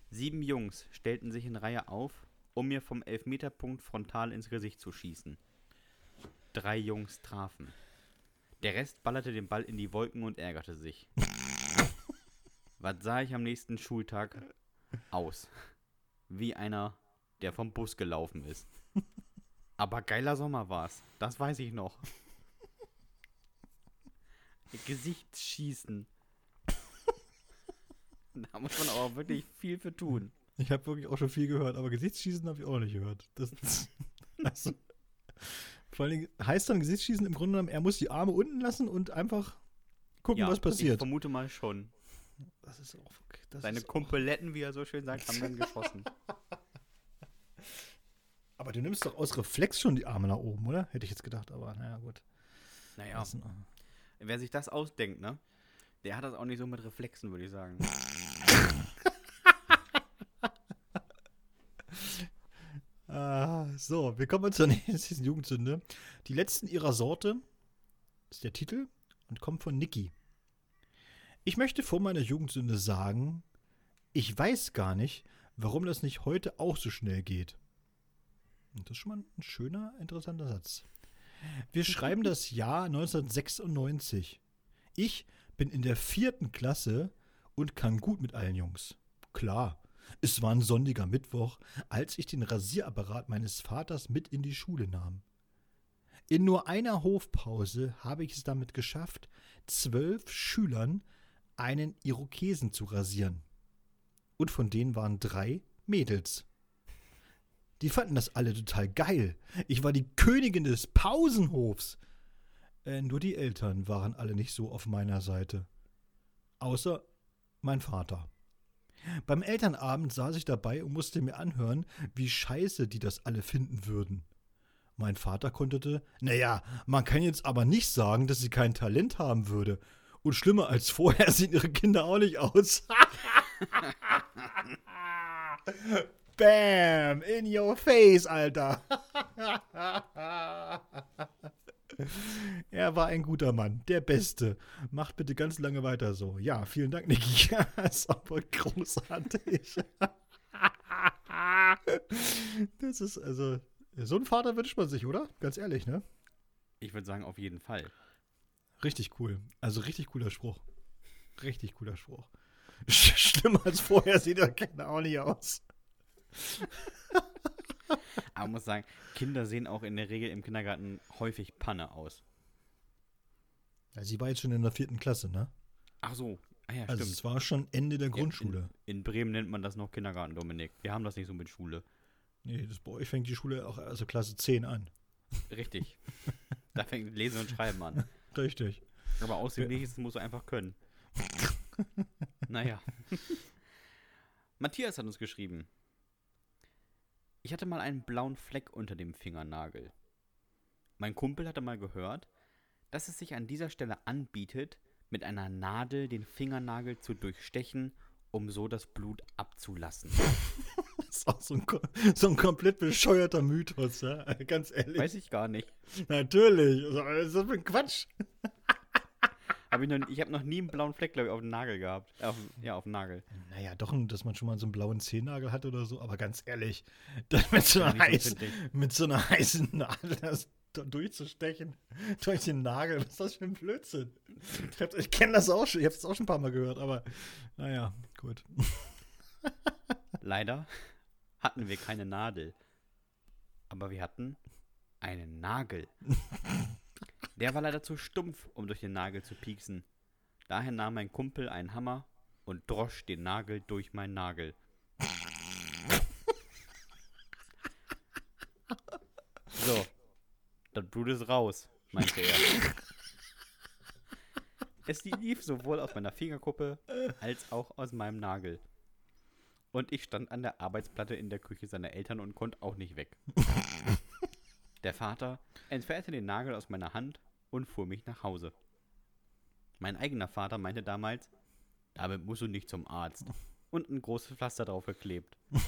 Sieben Jungs stellten sich in Reihe auf, um mir vom Elfmeterpunkt frontal ins Gesicht zu schießen. Drei Jungs trafen. Der Rest ballerte den Ball in die Wolken und ärgerte sich. Was sah ich am nächsten Schultag? Aus. Wie einer, der vom Bus gelaufen ist. Aber geiler Sommer war's. Das weiß ich noch. Gesichtsschießen. da muss man aber wirklich viel für tun. Ich habe wirklich auch schon viel gehört, aber Gesichtsschießen habe ich auch nicht gehört. Das, also, vor Dingen heißt dann Gesichtsschießen im Grunde genommen, er muss die Arme unten lassen und einfach gucken, was Ich passiert. vermute mal schon. Das ist auch. Das Seine Kumpeletten, wie er so schön sagt, haben dann geschossen. aber du nimmst doch aus Reflex schon die Arme nach oben, oder? Hätte ich jetzt gedacht, aber naja, gut. Naja, wer sich das ausdenkt, ne? Der hat das auch nicht so mit Reflexen, würde ich sagen. Ah, so, wir kommen zur nächsten Jugendsünde. Die letzten ihrer Sorte ist der Titel und kommt von Niki. Ich möchte vor meiner Jugendsünde sagen, ich weiß gar nicht, warum das nicht heute auch so schnell geht. Und das ist schon mal ein schöner, interessanter Satz. Wir schreiben das Jahr 1996. Ich bin in der vierten Klasse und kann gut mit allen Jungs. Klar, es war ein sonniger Mittwoch, als ich den Rasierapparat meines Vaters mit in die Schule nahm. In nur einer Hofpause habe ich es damit geschafft, zwölf Schülern einen Irokesen zu rasieren. Und von denen waren drei Mädels. Die fanden das alle total geil. Ich war die Königin des Pausenhofs. Äh, nur die Eltern waren alle nicht so auf meiner Seite. Außer mein Vater. Beim Elternabend saß ich dabei und musste mir anhören, wie scheiße die das alle finden würden. Mein Vater konterte, naja, man kann jetzt aber nicht sagen, dass sie kein Talent haben würde. Und schlimmer als vorher sehen ihre Kinder auch nicht aus. Bam! In your face, Alter! Er war ein guter Mann, der Beste. Macht bitte ganz lange weiter so. Ja, vielen Dank, Niki. Das ist aber großartig. Das ist also. So einen Vater wünscht man sich, oder? Ganz ehrlich, ne? Ich würde sagen, auf jeden Fall. Richtig cool. Also richtig cooler Spruch. Richtig cooler Spruch. Sch- Schlimmer als vorher sieht der Kinder auch nicht aus. Aber muss sagen, Kinder sehen auch in der Regel im Kindergarten häufig Panne aus. Ja, sie war jetzt schon in der vierten Klasse, ne? Ach so, ah ja, Also stimmt. es war schon Ende der Grundschule. In Bremen nennt man das noch Kindergarten, Dominik. Wir haben das nicht so mit Schule. Nee, das, bei euch fängt die Schule auch also Klasse 10 an. Richtig. da fängt Lesen und Schreiben an. Richtig. Aber Außergewöhnliches musst du einfach können. naja. Matthias hat uns geschrieben. Ich hatte mal einen blauen Fleck unter dem Fingernagel. Mein Kumpel hatte mal gehört, dass es sich an dieser Stelle anbietet, mit einer Nadel den Fingernagel zu durchstechen, um so das Blut abzulassen. Das ist auch so ein, so ein komplett bescheuerter Mythos, ja? Ganz ehrlich. Weiß ich gar nicht. Natürlich. Ist das für ein Quatsch? Hab ich noch, ich habe noch nie einen blauen Fleck, glaube ich, auf dem Nagel gehabt. Auf, ja, auf dem Nagel. Naja, doch, dass man schon mal so einen blauen Zehennagel hat oder so, aber ganz ehrlich, das mit, so einer heißen, mit so einer heißen Nadel das da durchzustechen durch den Nagel, was ist das für ein Blödsinn? Ich, ich kenne das auch schon, ich habe es auch schon ein paar Mal gehört, aber naja, gut. Leider hatten wir keine Nadel. Aber wir hatten einen Nagel. Der war leider zu stumpf, um durch den Nagel zu pieksen. Daher nahm mein Kumpel einen Hammer und drosch den Nagel durch meinen Nagel. So. Das Blut ist raus, meinte er. es lief sowohl aus meiner Fingerkuppe als auch aus meinem Nagel. Und ich stand an der Arbeitsplatte in der Küche seiner Eltern und konnte auch nicht weg. Der Vater entfernte den Nagel aus meiner Hand und fuhr mich nach Hause. Mein eigener Vater meinte damals, damit musst du nicht zum Arzt. Und ein großes Pflaster drauf geklebt.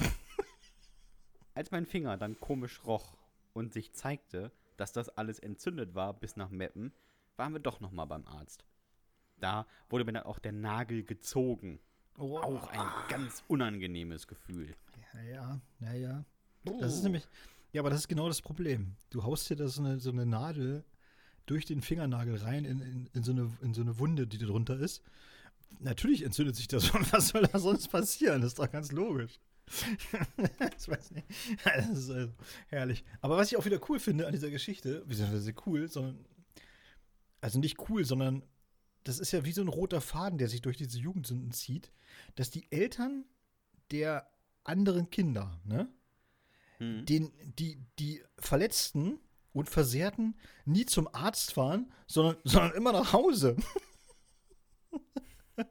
Als mein Finger dann komisch roch und sich zeigte, dass das alles entzündet war bis nach Meppen, waren wir doch nochmal beim Arzt. Da wurde mir dann auch der Nagel gezogen. Oh. Auch ein ganz unangenehmes Gefühl. Ja, ja, ja, ja. Das ist nämlich, ja, aber das ist genau das Problem. Du haust dir da so eine, so eine Nadel durch den Fingernagel rein in, in, in, so eine, in so eine Wunde, die da drunter ist. Natürlich entzündet sich das schon. Was soll da sonst passieren? Das ist doch ganz logisch. ich weiß nicht. Das ist also herrlich. Aber was ich auch wieder cool finde an dieser Geschichte, sie cool, sondern also nicht cool, sondern das ist ja wie so ein roter Faden, der sich durch diese Jugendsünden zieht, dass die Eltern der anderen Kinder, ne, Hm. den, die, die Verletzten und Versehrten nie zum Arzt fahren, sondern, sondern immer nach Hause.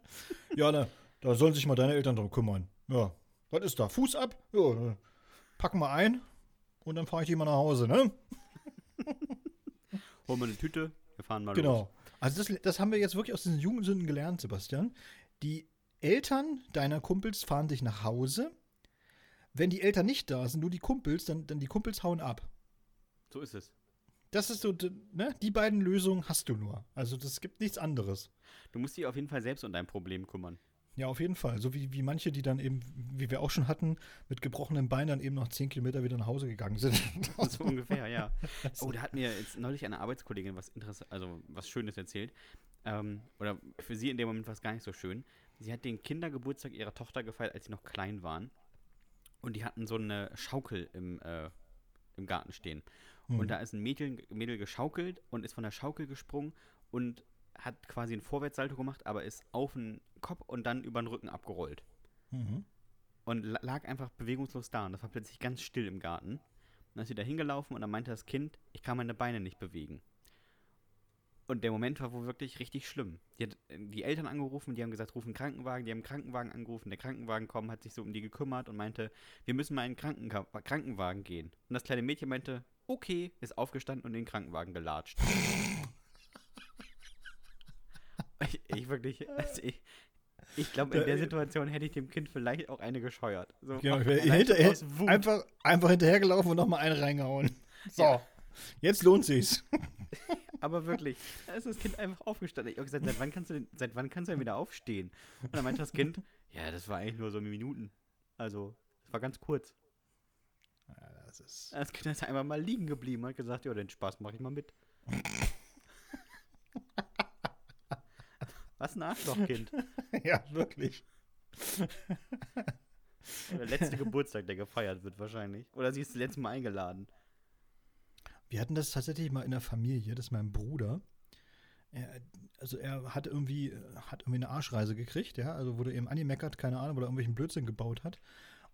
ja, ne, da sollen sich mal deine Eltern drum kümmern. Ja, was ist da? Fuß ab? Ja, dann packen wir ein und dann fahre ich die mal nach Hause, ne? Hol mal eine Tüte, wir fahren mal los. Genau. Also das, das haben wir jetzt wirklich aus diesen Jugendsünden gelernt, Sebastian. Die Eltern deiner Kumpels fahren dich nach Hause. Wenn die Eltern nicht da sind, nur die Kumpels, dann, dann die Kumpels hauen ab. So ist es. Das ist so, ne? Die beiden Lösungen hast du nur. Also das gibt nichts anderes. Du musst dich auf jeden Fall selbst um dein Problem kümmern. Ja, auf jeden Fall. So wie, wie manche, die dann eben, wie wir auch schon hatten, mit gebrochenem Bein dann eben noch zehn Kilometer wieder nach Hause gegangen sind. So ungefähr, ja. Oh, da hat mir jetzt neulich eine Arbeitskollegin was Interess also was Schönes erzählt. Ähm, oder für sie in dem Moment war es gar nicht so schön. Sie hat den Kindergeburtstag ihrer Tochter gefeiert, als sie noch klein waren. Und die hatten so eine Schaukel im, äh, im Garten stehen. Und da ist ein Mädel, Mädel geschaukelt und ist von der Schaukel gesprungen und hat quasi ein Vorwärtssalto gemacht, aber ist auf den Kopf und dann über den Rücken abgerollt. Mhm. Und la- lag einfach bewegungslos da. Und das war plötzlich ganz still im Garten. Und dann ist sie da hingelaufen und dann meinte das Kind, ich kann meine Beine nicht bewegen. Und der Moment war wohl wirklich richtig schlimm. Die hat äh, die Eltern angerufen, die haben gesagt, rufen einen Krankenwagen, die haben einen Krankenwagen angerufen, der Krankenwagen kommt, hat sich so um die gekümmert und meinte, wir müssen mal in den Krankenka Krankenwagen gehen. Und das kleine Mädchen meinte, okay, ist aufgestanden und in den Krankenwagen gelatscht. ich, ich wirklich, also ich, ich glaube, in der Situation hätte ich dem Kind vielleicht auch eine gescheuert. So, Genau, ich wäre Wut. einfach, einfach hinterhergelaufen und nochmal einen reingehauen. So, Ja. jetzt lohnt sich's. Aber wirklich, da ist das Kind einfach aufgestanden. Ich habe gesagt, seit wann kannst du denn, seit wann kannst du denn wieder aufstehen? Und dann meinte das Kind, ja, das war eigentlich nur so Minuten. Also, das war ganz kurz. Ja, das ist. Das Kind ist einfach mal liegen geblieben und hat gesagt, ja, den Spaß mache ich mal mit. Was ein Arschlochkind. Ja, wirklich. Der letzte Geburtstag, der gefeiert wird wahrscheinlich. Oder sie ist das letzte Mal eingeladen. Wir hatten das tatsächlich mal in der Familie, das ist mein Bruder. Er, also er hat irgendwie, hat irgendwie eine Arschreise gekriegt, ja, also wurde eben angemeckert, keine Ahnung, weil er irgendwelchen Blödsinn gebaut hat.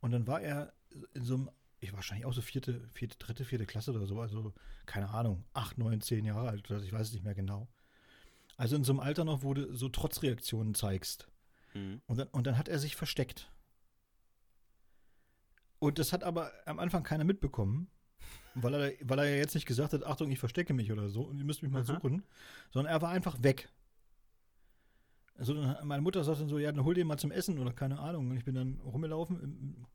Und dann war er in so einem, ich war wahrscheinlich auch so vierte, vierte, dritte, vierte Klasse oder so, also keine Ahnung, acht, neun, zehn Jahre alt, oder ich weiß es nicht mehr genau. Also in so einem Alter noch, wo du so Trotzreaktionen zeigst. Mhm. Und dann, und dann hat er sich versteckt. Und das hat aber am Anfang keiner mitbekommen, weil er, weil er ja jetzt nicht gesagt hat, Achtung, ich verstecke mich oder so und ihr müsst mich mal Aha. suchen, sondern er war einfach weg. Also dann, meine Mutter sagt dann so, ja, dann hol den mal zum Essen oder keine Ahnung. Und ich bin dann rumgelaufen,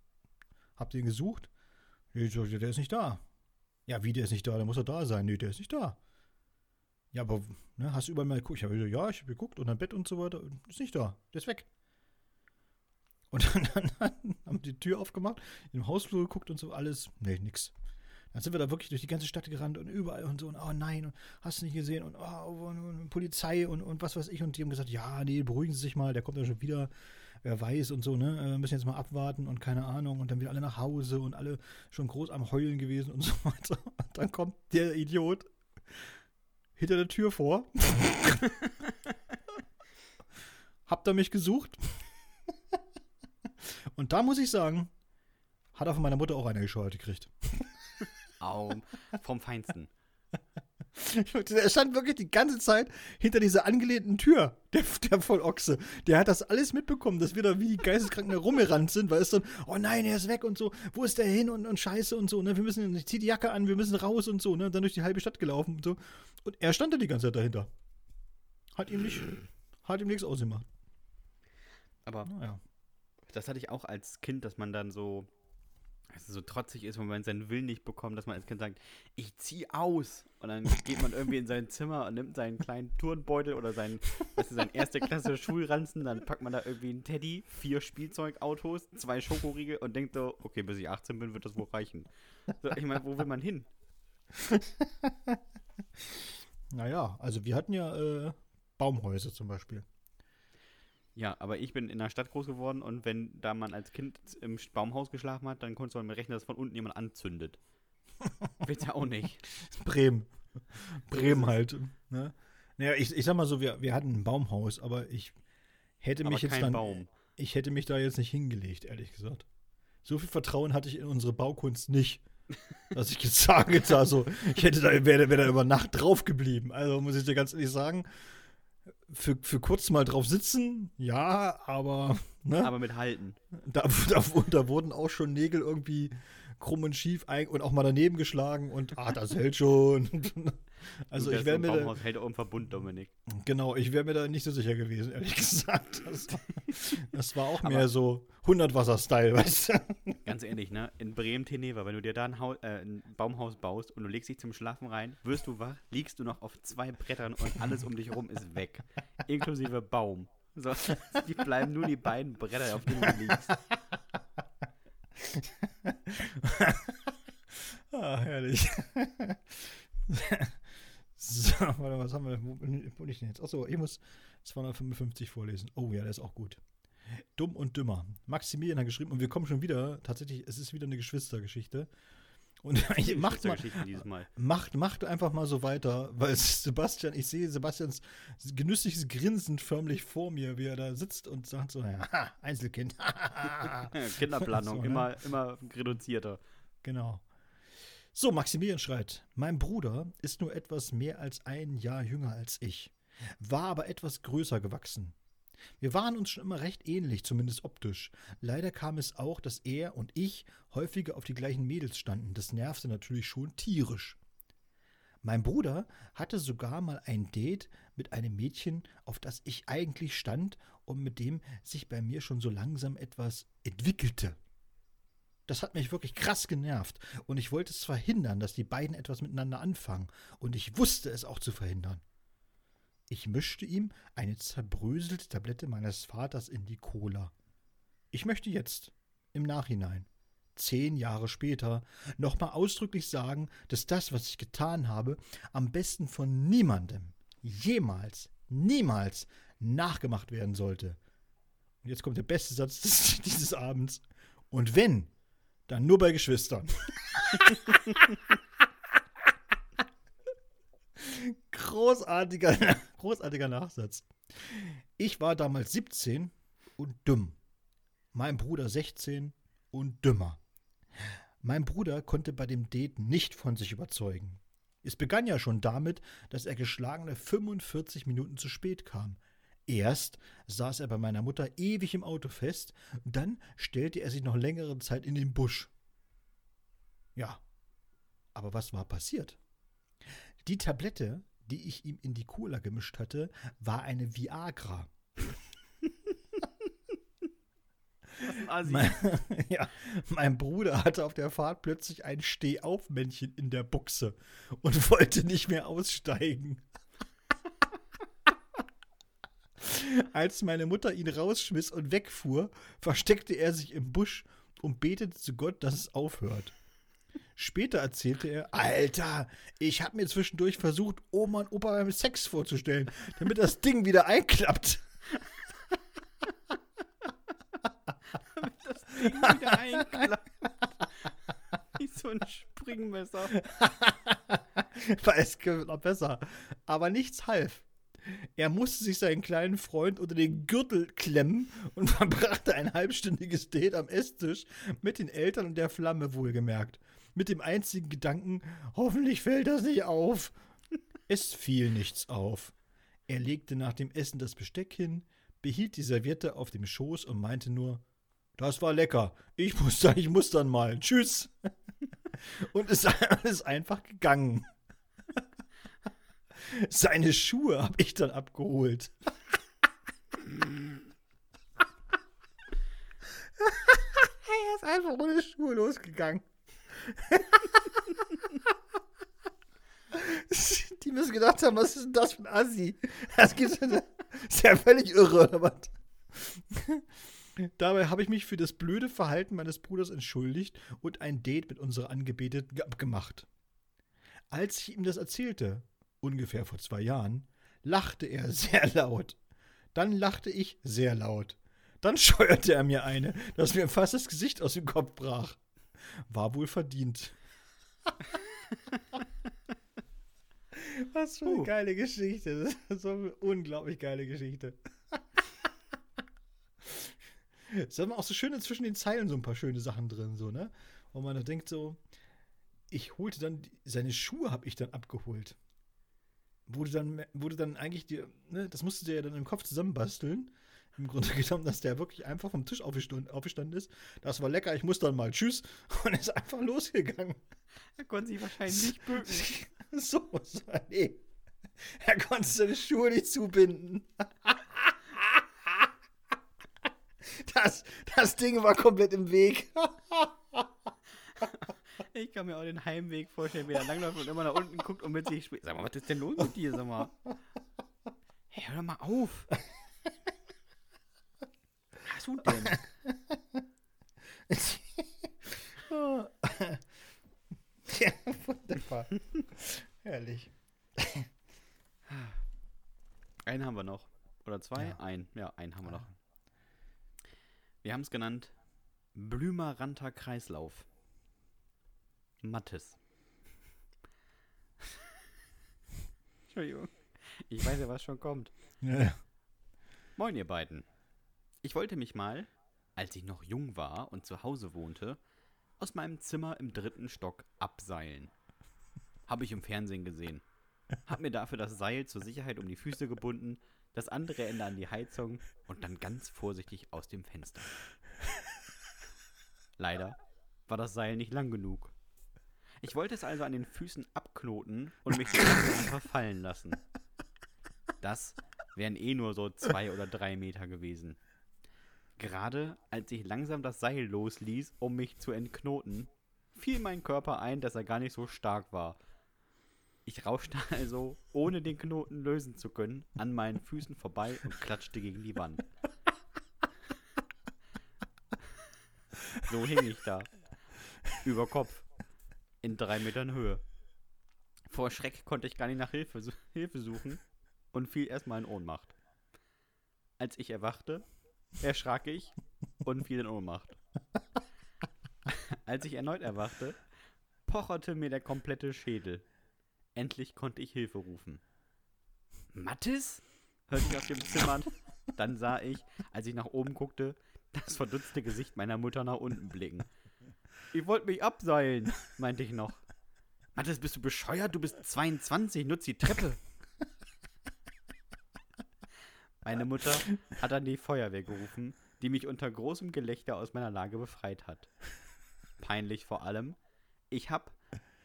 hab den gesucht. Der ist nicht da. Ja, wie, der ist nicht da? Der muss doch da sein. Nee, der ist nicht da. Ja, aber ne, hast du überall mal geguckt? Ich gesagt, ja, ich habe geguckt und ein Bett und so weiter. Ist nicht da. Der ist weg. Und dann, dann, dann haben die Tür aufgemacht, im Hausflur geguckt und so, alles, nee, nix. Dann sind wir da wirklich durch die ganze Stadt gerannt und überall und so und oh nein, und hast du nicht gesehen und, oh, und, und Polizei und, und was weiß ich. Und die haben gesagt, ja, nee, beruhigen Sie sich mal, der kommt ja schon wieder, wer weiß und so, ne? Wir müssen jetzt mal abwarten und keine Ahnung. Und dann wieder alle nach Hause und alle schon groß am Heulen gewesen und so weiter. Und dann kommt der Idiot hinter der Tür vor. Habt ihr mich gesucht? Und da muss ich sagen, hat er von meiner Mutter auch eine gescheuert gekriegt. Au, vom Feinsten. er stand wirklich die ganze Zeit hinter dieser angelehnten Tür, der, der Vollochse. Der hat das alles mitbekommen, dass wir da wie die Geisteskranken rumgerannt sind, weil es dann, oh nein, er ist weg und so, wo ist der hin und, und scheiße und so, ne? Wir müssen, ich zieh die Jacke an, wir müssen raus und so, ne? Und dann durch die halbe Stadt gelaufen und so. Und er stand da die ganze Zeit dahinter. Hat ihm nicht, hat ihm nichts ausgemacht. Aber Naja. das hatte ich auch als Kind, dass man dann so, also so trotzig ist, wenn man seinen Willen nicht bekommt, dass man als Kind sagt, ich zieh aus. Und dann geht man irgendwie in sein Zimmer und nimmt seinen kleinen Turnbeutel oder seinen, weißt du, seinen erste Klasse Schulranzen, dann packt man da irgendwie einen Teddy, vier Spielzeugautos, zwei Schokoriegel und denkt so, okay, bis ich 18 bin, wird das wohl reichen. So, ich meine, wo will man hin? Naja, also wir hatten ja äh, Baumhäuser zum Beispiel. Ja, aber ich bin in der Stadt groß geworden und wenn da man als Kind im Baumhaus geschlafen hat, dann konntest du damit rechnen, dass von unten jemand anzündet. Willst ja auch nicht. Bremen. Bremen halt. Ne? Naja, ich, ich sag mal so, wir, wir hatten ein Baumhaus, aber ich hätte Aber mich jetzt kein dann. Baum. Ich hätte mich da jetzt nicht hingelegt, ehrlich gesagt. So viel Vertrauen hatte ich in unsere Baukunst nicht. Dass ich jetzt sage, da so, ich hätte da, wäre wär da über Nacht drauf geblieben. Also muss ich dir ganz ehrlich sagen, für, für kurz mal drauf sitzen, ja, aber, ne, Aber mit Halten. da, da, da wurden auch schon Nägel irgendwie krumm und schief und auch mal daneben geschlagen und ah, das hält schon. Also Du, ich wäre so mir ein da, Baumhaus hält auch im Verbund, Dominik. genau, ich wäre mir da nicht so sicher gewesen, ehrlich gesagt. Das war, das war auch Aber- mehr so 100 Wasser-Style, weißt du? Ganz ehrlich, ne? In Bremen-Teneva, wenn du dir da ein, Haus, äh, ein Baumhaus baust und du legst dich zum Schlafen rein, wirst du wach, liegst du noch auf zwei Brettern und alles um dich rum ist weg. Inklusive Baum. So, die bleiben nur die beiden Bretter, auf denen du liegst. Ah, herrlich. So, warte, was haben wir? Wo bin, ich denn jetzt? Achso, ich muss 255 vorlesen. Oh ja, der ist auch gut. Dumm und dümmer. Maximilian hat geschrieben, und wir kommen schon wieder, tatsächlich, es ist wieder eine Geschwistergeschichte. Und macht mal, Mal. macht, macht einfach mal so weiter, weil Sebastian, ich sehe Sebastians genüssliches Grinsen förmlich vor mir, wie er da sitzt und sagt so, ja, Einzelkind. Kinderplanung, So, ne? immer, immer reduzierter. Genau. So, Maximilian schreit, mein Bruder ist nur etwas mehr als ein Jahr jünger als ich, war aber etwas größer gewachsen. Wir waren uns schon immer recht ähnlich, zumindest optisch. Leider kam es auch, dass er und ich häufiger auf die gleichen Mädels standen. Das nervte natürlich schon tierisch. Mein Bruder hatte sogar mal ein Date mit einem Mädchen, auf das ich eigentlich stand und mit dem sich bei mir schon so langsam etwas entwickelte. Das hat mich wirklich krass genervt und ich wollte es verhindern, dass die beiden etwas miteinander anfangen und ich wusste es auch zu verhindern. Ich mischte ihm eine zerbröselte Tablette meines Vaters in die Cola. Ich möchte jetzt, im Nachhinein, zehn Jahre später, nochmal ausdrücklich sagen, dass das, was ich getan habe, am besten von niemandem, jemals, niemals nachgemacht werden sollte. Und jetzt kommt der beste Satz dieses Abends. Und wenn, dann nur bei Geschwistern. großartiger, großartiger Nachsatz. Ich war damals 17 und dumm. Mein Bruder 16 und dümmer. Mein Bruder konnte bei dem Date nicht von sich überzeugen. Es begann ja schon damit, dass er geschlagene 45 Minuten zu spät kam. Erst saß er bei meiner Mutter ewig im Auto fest, dann stellte er sich noch längere Zeit in den Busch. Ja, aber was war passiert? Die Tablette, die ich ihm in die Cola gemischt hatte, war eine Viagra. Mein, ja, mein Bruder hatte auf der Fahrt plötzlich ein Stehaufmännchen in der Buchse und wollte nicht mehr aussteigen. Als meine Mutter ihn rausschmiss und wegfuhr, versteckte er sich im Busch und betete zu Gott, dass es aufhört. Später erzählte er, Alter, ich habe mir zwischendurch versucht, Oma und Opa beim Sex vorzustellen, damit das Ding wieder einklappt. das Ding wieder einklappt. Wie so ein Springmesser. War es noch besser. Aber nichts half. Er musste sich seinen kleinen Freund unter den Gürtel klemmen und verbrachte ein halbstündiges Date am Esstisch mit den Eltern und der Flamme wohlgemerkt. Mit dem einzigen Gedanken, hoffentlich fällt das nicht auf. Es fiel nichts auf. Er legte nach dem Essen das Besteck hin, behielt die Serviette auf dem Schoß und meinte nur, das war lecker. Ich muss ich muss dann mal. Tschüss. Und ist, ist einfach gegangen. Seine Schuhe habe ich dann abgeholt. er ist einfach ohne Schuhe losgegangen. Die müssen gedacht haben, was ist denn das für ein Assi? Das gibt's, ist ja völlig irre, oder was? Dabei habe ich mich für das blöde Verhalten meines Bruders entschuldigt und ein Date mit unserer Angebeteten abgemacht. Als ich ihm das erzählte, ungefähr vor zwei Jahren, lachte er sehr laut. Dann lachte ich sehr laut. Dann scheuerte er mir eine, dass mir fast das Gesicht aus dem Kopf brach. War wohl verdient. Was für eine uh. geile Geschichte. Das ist so eine unglaublich geile Geschichte. Es sind auch so schöne zwischen den Zeilen so ein paar schöne Sachen drin, so, ne? Wo man denkt so, ich holte dann, seine Schuhe habe ich dann abgeholt. Wurde dann, wurde dann eigentlich die, ne, das musste der ja dann im Kopf zusammenbasteln. Im Grunde genommen, dass der wirklich einfach vom Tisch aufgestanden, aufgestanden ist. Das war lecker, ich muss dann mal tschüss. Und ist einfach losgegangen. Er konnte sich wahrscheinlich nicht bücken. so, so, nee. Er konnte seine Schuhe nicht zubinden. Das, das Ding war komplett im Weg. Ich kann mir auch den Heimweg vorstellen, wie er langläuft und immer nach unten guckt und mit sich spricht. Sag mal, was ist denn los mit dir, sag mal? Hey, hör doch mal auf. Was du denn? ja, wunderbar. Herrlich. Einen haben wir noch. Oder zwei? Ja. Ein. Ja, einen haben wir noch. Wir haben es genannt Blümeranter Kreislauf. Mattes. Entschuldigung. Ich weiß ja, was schon kommt. Ja. Moin, ihr beiden. Ich wollte mich mal, als ich noch jung war und zu Hause wohnte, aus meinem Zimmer im dritten Stock abseilen. Habe ich im Fernsehen gesehen. Hab mir dafür das Seil zur Sicherheit um die Füße gebunden das andere Ende an die Heizung und dann ganz vorsichtig aus dem Fenster. Leider war das Seil nicht lang genug. Ich wollte es also an den Füßen abknoten und mich so einfach fallen lassen. Das wären eh nur so zwei oder drei Meter gewesen. Gerade als ich langsam das Seil losließ, um mich zu entknoten, fiel mein Körper ein, dass er gar nicht so stark war ich rauschte also, ohne den Knoten lösen zu können, an meinen Füßen vorbei und klatschte gegen die Wand. So hing ich da. Über Kopf. In drei Metern Höhe. Vor Schreck konnte ich gar nicht nach Hilfe, Hilfe suchen und fiel erstmal in Ohnmacht. Als ich erwachte, erschrak ich und fiel in Ohnmacht. Als ich erneut erwachte, pocherte mir der komplette Schädel. Endlich konnte ich Hilfe rufen. Mattes? hörte ich aus dem Zimmer. Dann sah ich, als ich nach oben guckte, das verdutzte Gesicht meiner Mutter nach unten blicken. Ich wollte mich abseilen, meinte ich noch. Mattes, bist du bescheuert? Du bist 22, nutz die Treppe. Meine Mutter hat dann die Feuerwehr gerufen, die mich unter großem Gelächter aus meiner Lage befreit hat. Peinlich vor allem, ich habe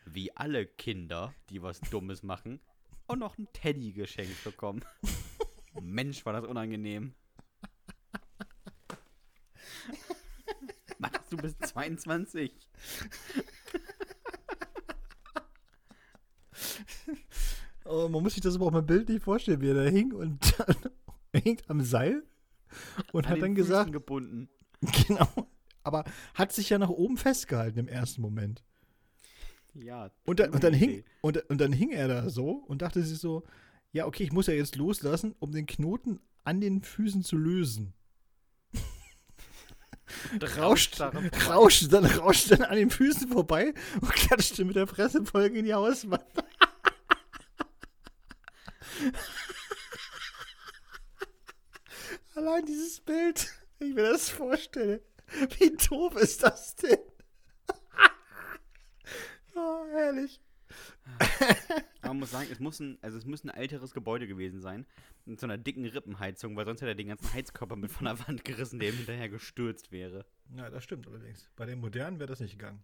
wie alle Kinder, die was Dummes machen, auch noch ein Teddy geschenkt bekommen. Mensch, war das unangenehm. Du bist 22. oh, man muss sich das aber auch mal bildlich vorstellen, wie er da hing und dann, er hängt am Seil und An hat dann gesagt. gebunden. Genau. Aber hat sich ja nach oben festgehalten im ersten Moment. Ja. Und, da, und, dann hing, und, und dann hing er da so und dachte sich so, ja, okay, ich muss ja jetzt loslassen, um den Knoten an den Füßen zu lösen. Rauscht, rauscht, dann rauscht dann an den Füßen vorbei und klatschte mit der Fresse voll in die Hauswand. Allein dieses Bild, wenn ich mir das vorstelle, wie doof ist das denn? Oh, herrlich. Man muss sagen, es muss, ein, also es muss ein älteres Gebäude gewesen sein. Mit so einer dicken Rippenheizung, weil sonst hätte er den ganzen Heizkörper mit von der Wand gerissen, der ihm hinterher gestürzt wäre. Ja, das stimmt allerdings. Bei den modernen wäre das nicht gegangen.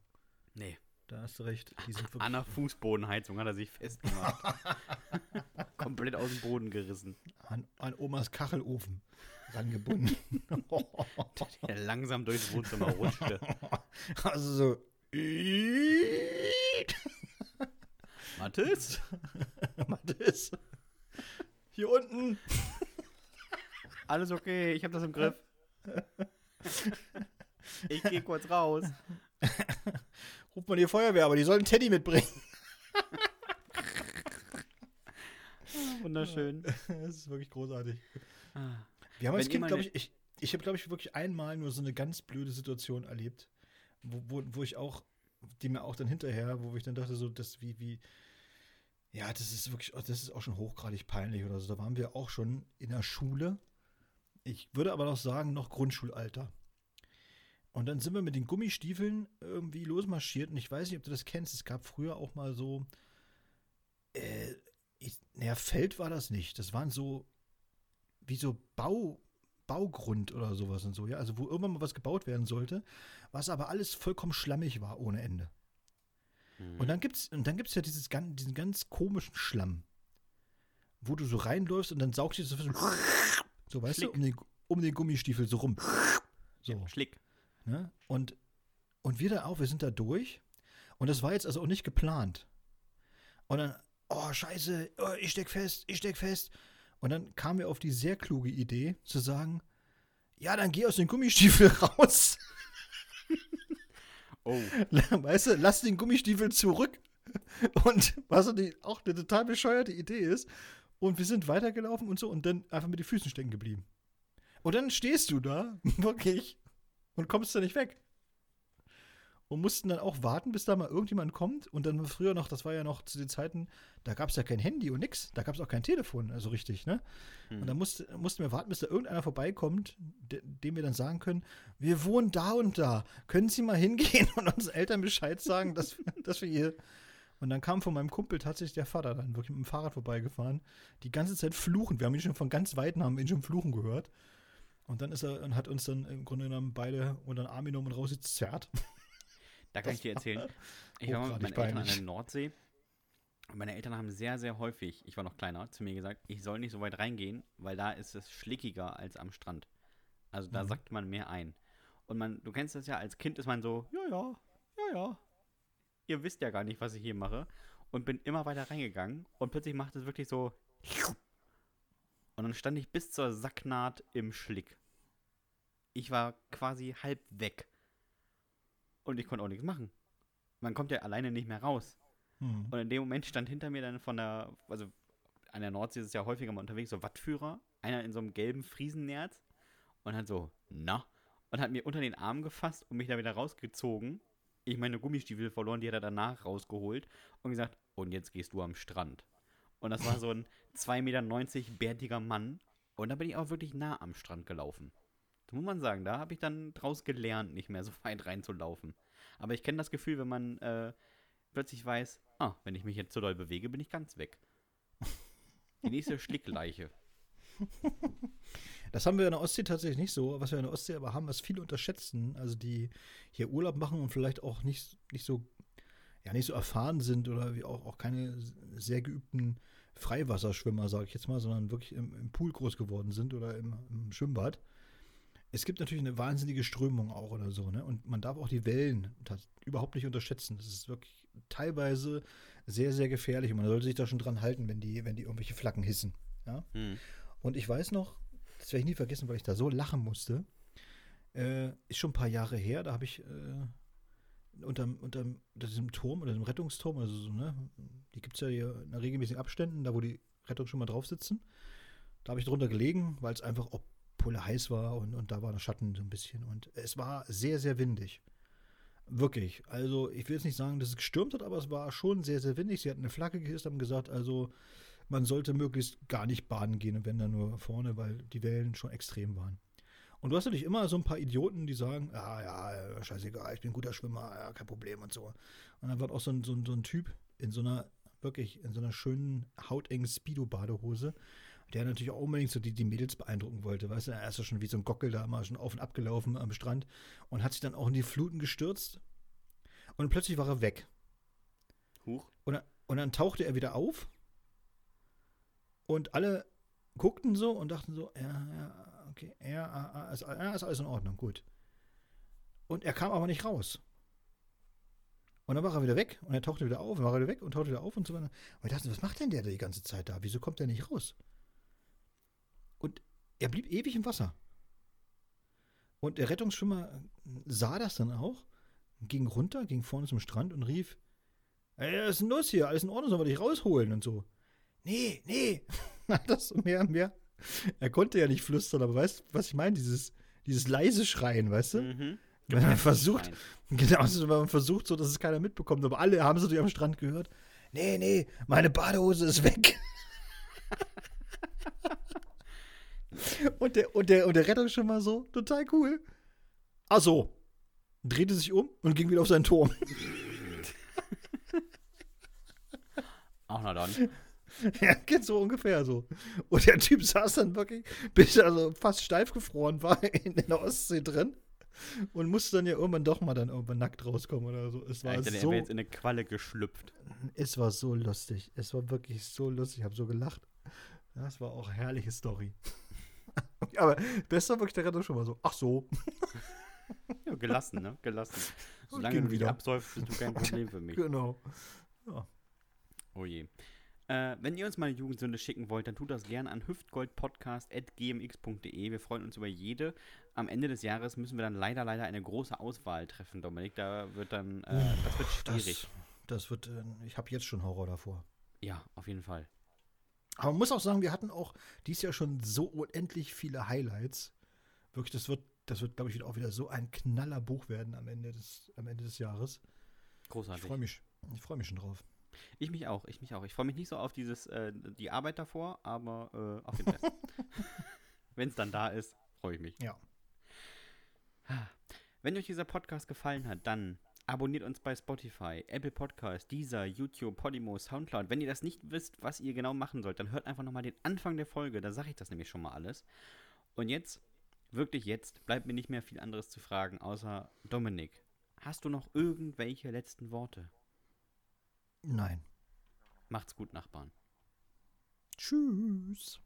Nee. Da hast du recht. Die sind An der Fußbodenheizung hat er sich festgemacht. Komplett aus dem Boden gerissen. an, an Omas Kachelofen rangebunden. Der langsam durchs Wohnzimmer rutschte. also so. Mathis? Mathis. Hier unten. Alles okay, ich hab das im Griff. Ich gehe kurz raus. Ruft mal die Feuerwehr, aber die sollen Teddy mitbringen. Wunderschön. Das ist wirklich großartig. Ah. Wir haben als Kind, glaube ich, ich, ich habe, glaube ich, wirklich einmal nur so eine ganz blöde Situation erlebt, wo, wo, wo ich auch, die mir auch dann hinterher, wo ich dann dachte, so, das wie, wie, ja, das ist wirklich, das ist auch schon hochgradig peinlich oder so. Da waren wir auch schon in der Schule. Ich würde aber noch sagen, noch Grundschulalter. Und dann sind wir mit den Gummistiefeln irgendwie losmarschiert. Und ich weiß nicht, ob du das kennst. Es gab früher auch mal so, äh, ich, naja, Feld war das nicht. Das waren so, wie so Bau, Baugrund oder sowas und so, ja. Also wo irgendwann mal was gebaut werden sollte, was aber alles vollkommen schlammig war ohne Ende. Hm. Und dann gibt's, und dann gibt's ja dieses, diesen ganz komischen Schlamm, wo du so reinläufst und dann saugst du so, so weißt Schlick. du, um den, um den Gummistiefel so rum. So. Ja, Schlick. Ne? Und, und wir da auch, wir sind da durch. Und das war jetzt also auch nicht geplant. Und dann, oh, scheiße, oh, ich steck fest, ich steck fest. Und dann kam mir auf die sehr kluge Idee zu sagen, ja, dann geh aus dem Gummistiefel raus. Oh, weißt du, lass den Gummistiefel zurück. Und was auch eine total bescheuerte Idee ist. Und wir sind weitergelaufen und so und dann einfach mit den Füßen stecken geblieben. Und dann stehst du da, wirklich, und kommst da nicht weg. Und mussten dann auch warten, bis da mal irgendjemand kommt. Und dann früher noch, das war ja noch zu den Zeiten, da gab es ja kein Handy und nix. Da gab es auch kein Telefon, also richtig, ne? Hm. Und dann musste, mussten wir warten, bis da irgendeiner vorbeikommt, de, dem wir dann sagen können, wir wohnen da und da. Können Sie mal hingehen und unseren Eltern Bescheid sagen, dass, dass wir hier. Und dann kam von meinem Kumpel tatsächlich der Vater dann wirklich mit dem Fahrrad vorbeigefahren. Die ganze Zeit fluchen. Wir haben ihn schon von ganz Weitem haben ihn schon fluchen gehört. Und dann ist er und hat uns dann im Grunde genommen beide unter den Arm genommen und rausgezerrt. Da kann Das ich dir erzählen. Ich war mal mit meinen Eltern an der Nordsee. Und meine Eltern haben sehr, sehr häufig, ich war noch kleiner, zu mir gesagt, ich soll nicht so weit reingehen, weil da ist es schlickiger als am Strand. Also da Mhm. sackt man mehr ein. Und man, du kennst das ja, als Kind ist man so, ja, ja, ja, ja. Ihr wisst ja gar nicht, was ich hier mache. Und bin immer weiter reingegangen und plötzlich macht es wirklich so. Und dann stand ich bis zur Sacknaht im Schlick. Ich war quasi halb weg. Und ich konnte auch nichts machen. Man kommt ja alleine nicht mehr raus. Hm. Und in dem Moment stand hinter mir dann von der, also an der Nordsee ist es ja häufiger mal unterwegs, so Wattführer, einer in so einem gelben Friesennerz und hat so, na, und hat mir unter den Arm gefasst und mich da wieder rausgezogen. Ich meine Gummistiefel verloren, die hat er danach rausgeholt und gesagt, und jetzt gehst du am Strand. Und das war so ein 2,90 Meter bärtiger Mann. Und da bin ich auch wirklich nah am Strand gelaufen. Muss man sagen, da habe ich dann draus gelernt, nicht mehr so weit reinzulaufen. Aber ich kenne das Gefühl, wenn man äh, plötzlich weiß, ah, wenn ich mich jetzt so doll bewege, bin ich ganz weg. Die nächste Schlickleiche. Das haben wir in der Ostsee tatsächlich nicht so. Was wir in der Ostsee aber haben, was viele unterschätzen, also die hier Urlaub machen und vielleicht auch nicht, nicht so ja nicht so erfahren sind oder wie auch, auch keine sehr geübten Freiwasserschwimmer, sage ich jetzt mal, sondern wirklich im, im Pool groß geworden sind oder im, im Schwimmbad. Es gibt natürlich eine wahnsinnige Strömung auch oder so, ne? Und man darf auch die Wellen überhaupt nicht unterschätzen. Das ist wirklich teilweise sehr, sehr gefährlich und man sollte sich da schon dran halten, wenn die, wenn die irgendwelche Flaggen hissen. Ja? Hm. Und ich weiß noch, das werde ich nie vergessen, weil ich da so lachen musste. Äh, ist schon ein paar Jahre her, da habe ich äh, unterm, unterm, unter diesem Turm, oder dem Rettungsturm, also so, ne, die gibt es ja hier in regelmäßigen Abständen, da wo die Rettung schon mal drauf sitzen. Da habe ich drunter gelegen, weil es einfach auch pulle heiß war und, und da war der Schatten so ein bisschen. Und es war sehr, sehr windig. Wirklich. Also, ich will jetzt nicht sagen, dass es gestürmt hat, aber es war schon sehr, sehr windig. Sie hatten eine Flagge gehisst, haben gesagt, also man sollte möglichst gar nicht baden gehen und wenn dann nur vorne, weil die Wellen schon extrem waren. Und du hast natürlich immer so ein paar Idioten, die sagen, ja, ja, äh, scheißegal, ich bin ein guter Schwimmer, ja, kein Problem und so. Und dann war auch so ein, so ein, so ein Typ in so einer wirklich in so einer schönen, hautengen Speedo-Badehose. Der natürlich auch unbedingt so die, die Mädels beeindrucken wollte, weißt du, er ist ja schon wie so ein Gockel da immer schon auf und ab gelaufen am Strand und hat sich dann auch in die Fluten gestürzt und plötzlich war er weg. Huch. Und, dann- und dann tauchte er wieder auf und alle guckten so und dachten so, ja, ja, okay, ja, ah, ah, ist, ja, ist alles in Ordnung, gut. Und er kam aber nicht raus. Und dann war er wieder weg und er tauchte wieder auf, und war er wieder weg und tauchte wieder auf und so weiter. Und wir dachten, was macht denn der die ganze Zeit da? Wieso kommt der nicht raus? Er blieb ewig im Wasser. Und der Rettungsschwimmer sah das dann auch, ging runter, ging vorne zum Strand und rief, Ey, was ist denn los hier? Alles in Ordnung, sollen wir dich rausholen und so. Nee, nee. Hat das so mehr und mehr. Er konnte ja nicht flüstern, aber weißt du, was ich meine? Dieses, dieses leise Schreien, weißt du? Mhm. Wenn man versucht, genau, so, wenn man versucht, so dass es keiner mitbekommt, aber alle haben es natürlich am Strand gehört. Nee, nee, meine Badehose ist weg. und, der, und, der, und der Rettungsschwimmer so, total cool. Ach so. Drehte sich um und ging wieder auf seinen Turm. Auch na dann. Ja, geht so ungefähr so. Und der Typ saß dann wirklich, bis er also fast steif gefroren war in der Ostsee drin und musste dann ja irgendwann doch mal dann irgendwann nackt rauskommen oder so. Es war Ja, er so, wäre jetzt in eine Qualle geschlüpft. es war so lustig. Es war wirklich so lustig. Ich habe so gelacht. Das war auch eine herrliche Story. Aber das war wirklich der Rettung schon mal so. Ach so. Ja, gelassen, ne? Gelassen. Solange du dich wieder. absäufst, bist du kein Problem für mich. Genau. Oh je. Äh, wenn ihr uns mal eine Jugendsünde schicken wollt, dann tut das gerne an hüftgoldpodcast.gmx.de. Wir freuen uns über jede. Am Ende des Jahres müssen wir dann leider, leider eine große Auswahl treffen, Dominik. Da wird dann, äh, das wird schwierig. Das, das wird, äh, ich habe jetzt schon Horror davor. Ja, auf jeden Fall. Aber man muss auch sagen, wir hatten auch dieses Jahr schon so unendlich viele Highlights. Wirklich, das wird, das wird, glaube ich, wieder auch wieder so ein knaller Buch werden am Ende des, am Ende des Jahres. Ich Großartig. freue mich, ich freue mich schon drauf. Ich mich auch, ich mich auch. Ich freue mich nicht so auf dieses, äh, die Arbeit davor, aber äh, auf den Rest. Wenn es dann da ist, freue ich mich. Ja. Wenn euch dieser Podcast gefallen hat, dann abonniert uns bei Spotify, Apple Podcast, Deezer, YouTube, Podimo, Soundcloud. Wenn ihr das nicht wisst, was ihr genau machen sollt, dann hört einfach nochmal den Anfang der Folge, da sage ich das nämlich schon mal alles. Und jetzt, wirklich jetzt, bleibt mir nicht mehr viel anderes zu fragen, außer Dominik. Hast du noch irgendwelche letzten Worte? Nein. Macht's gut, Nachbarn. Tschüss.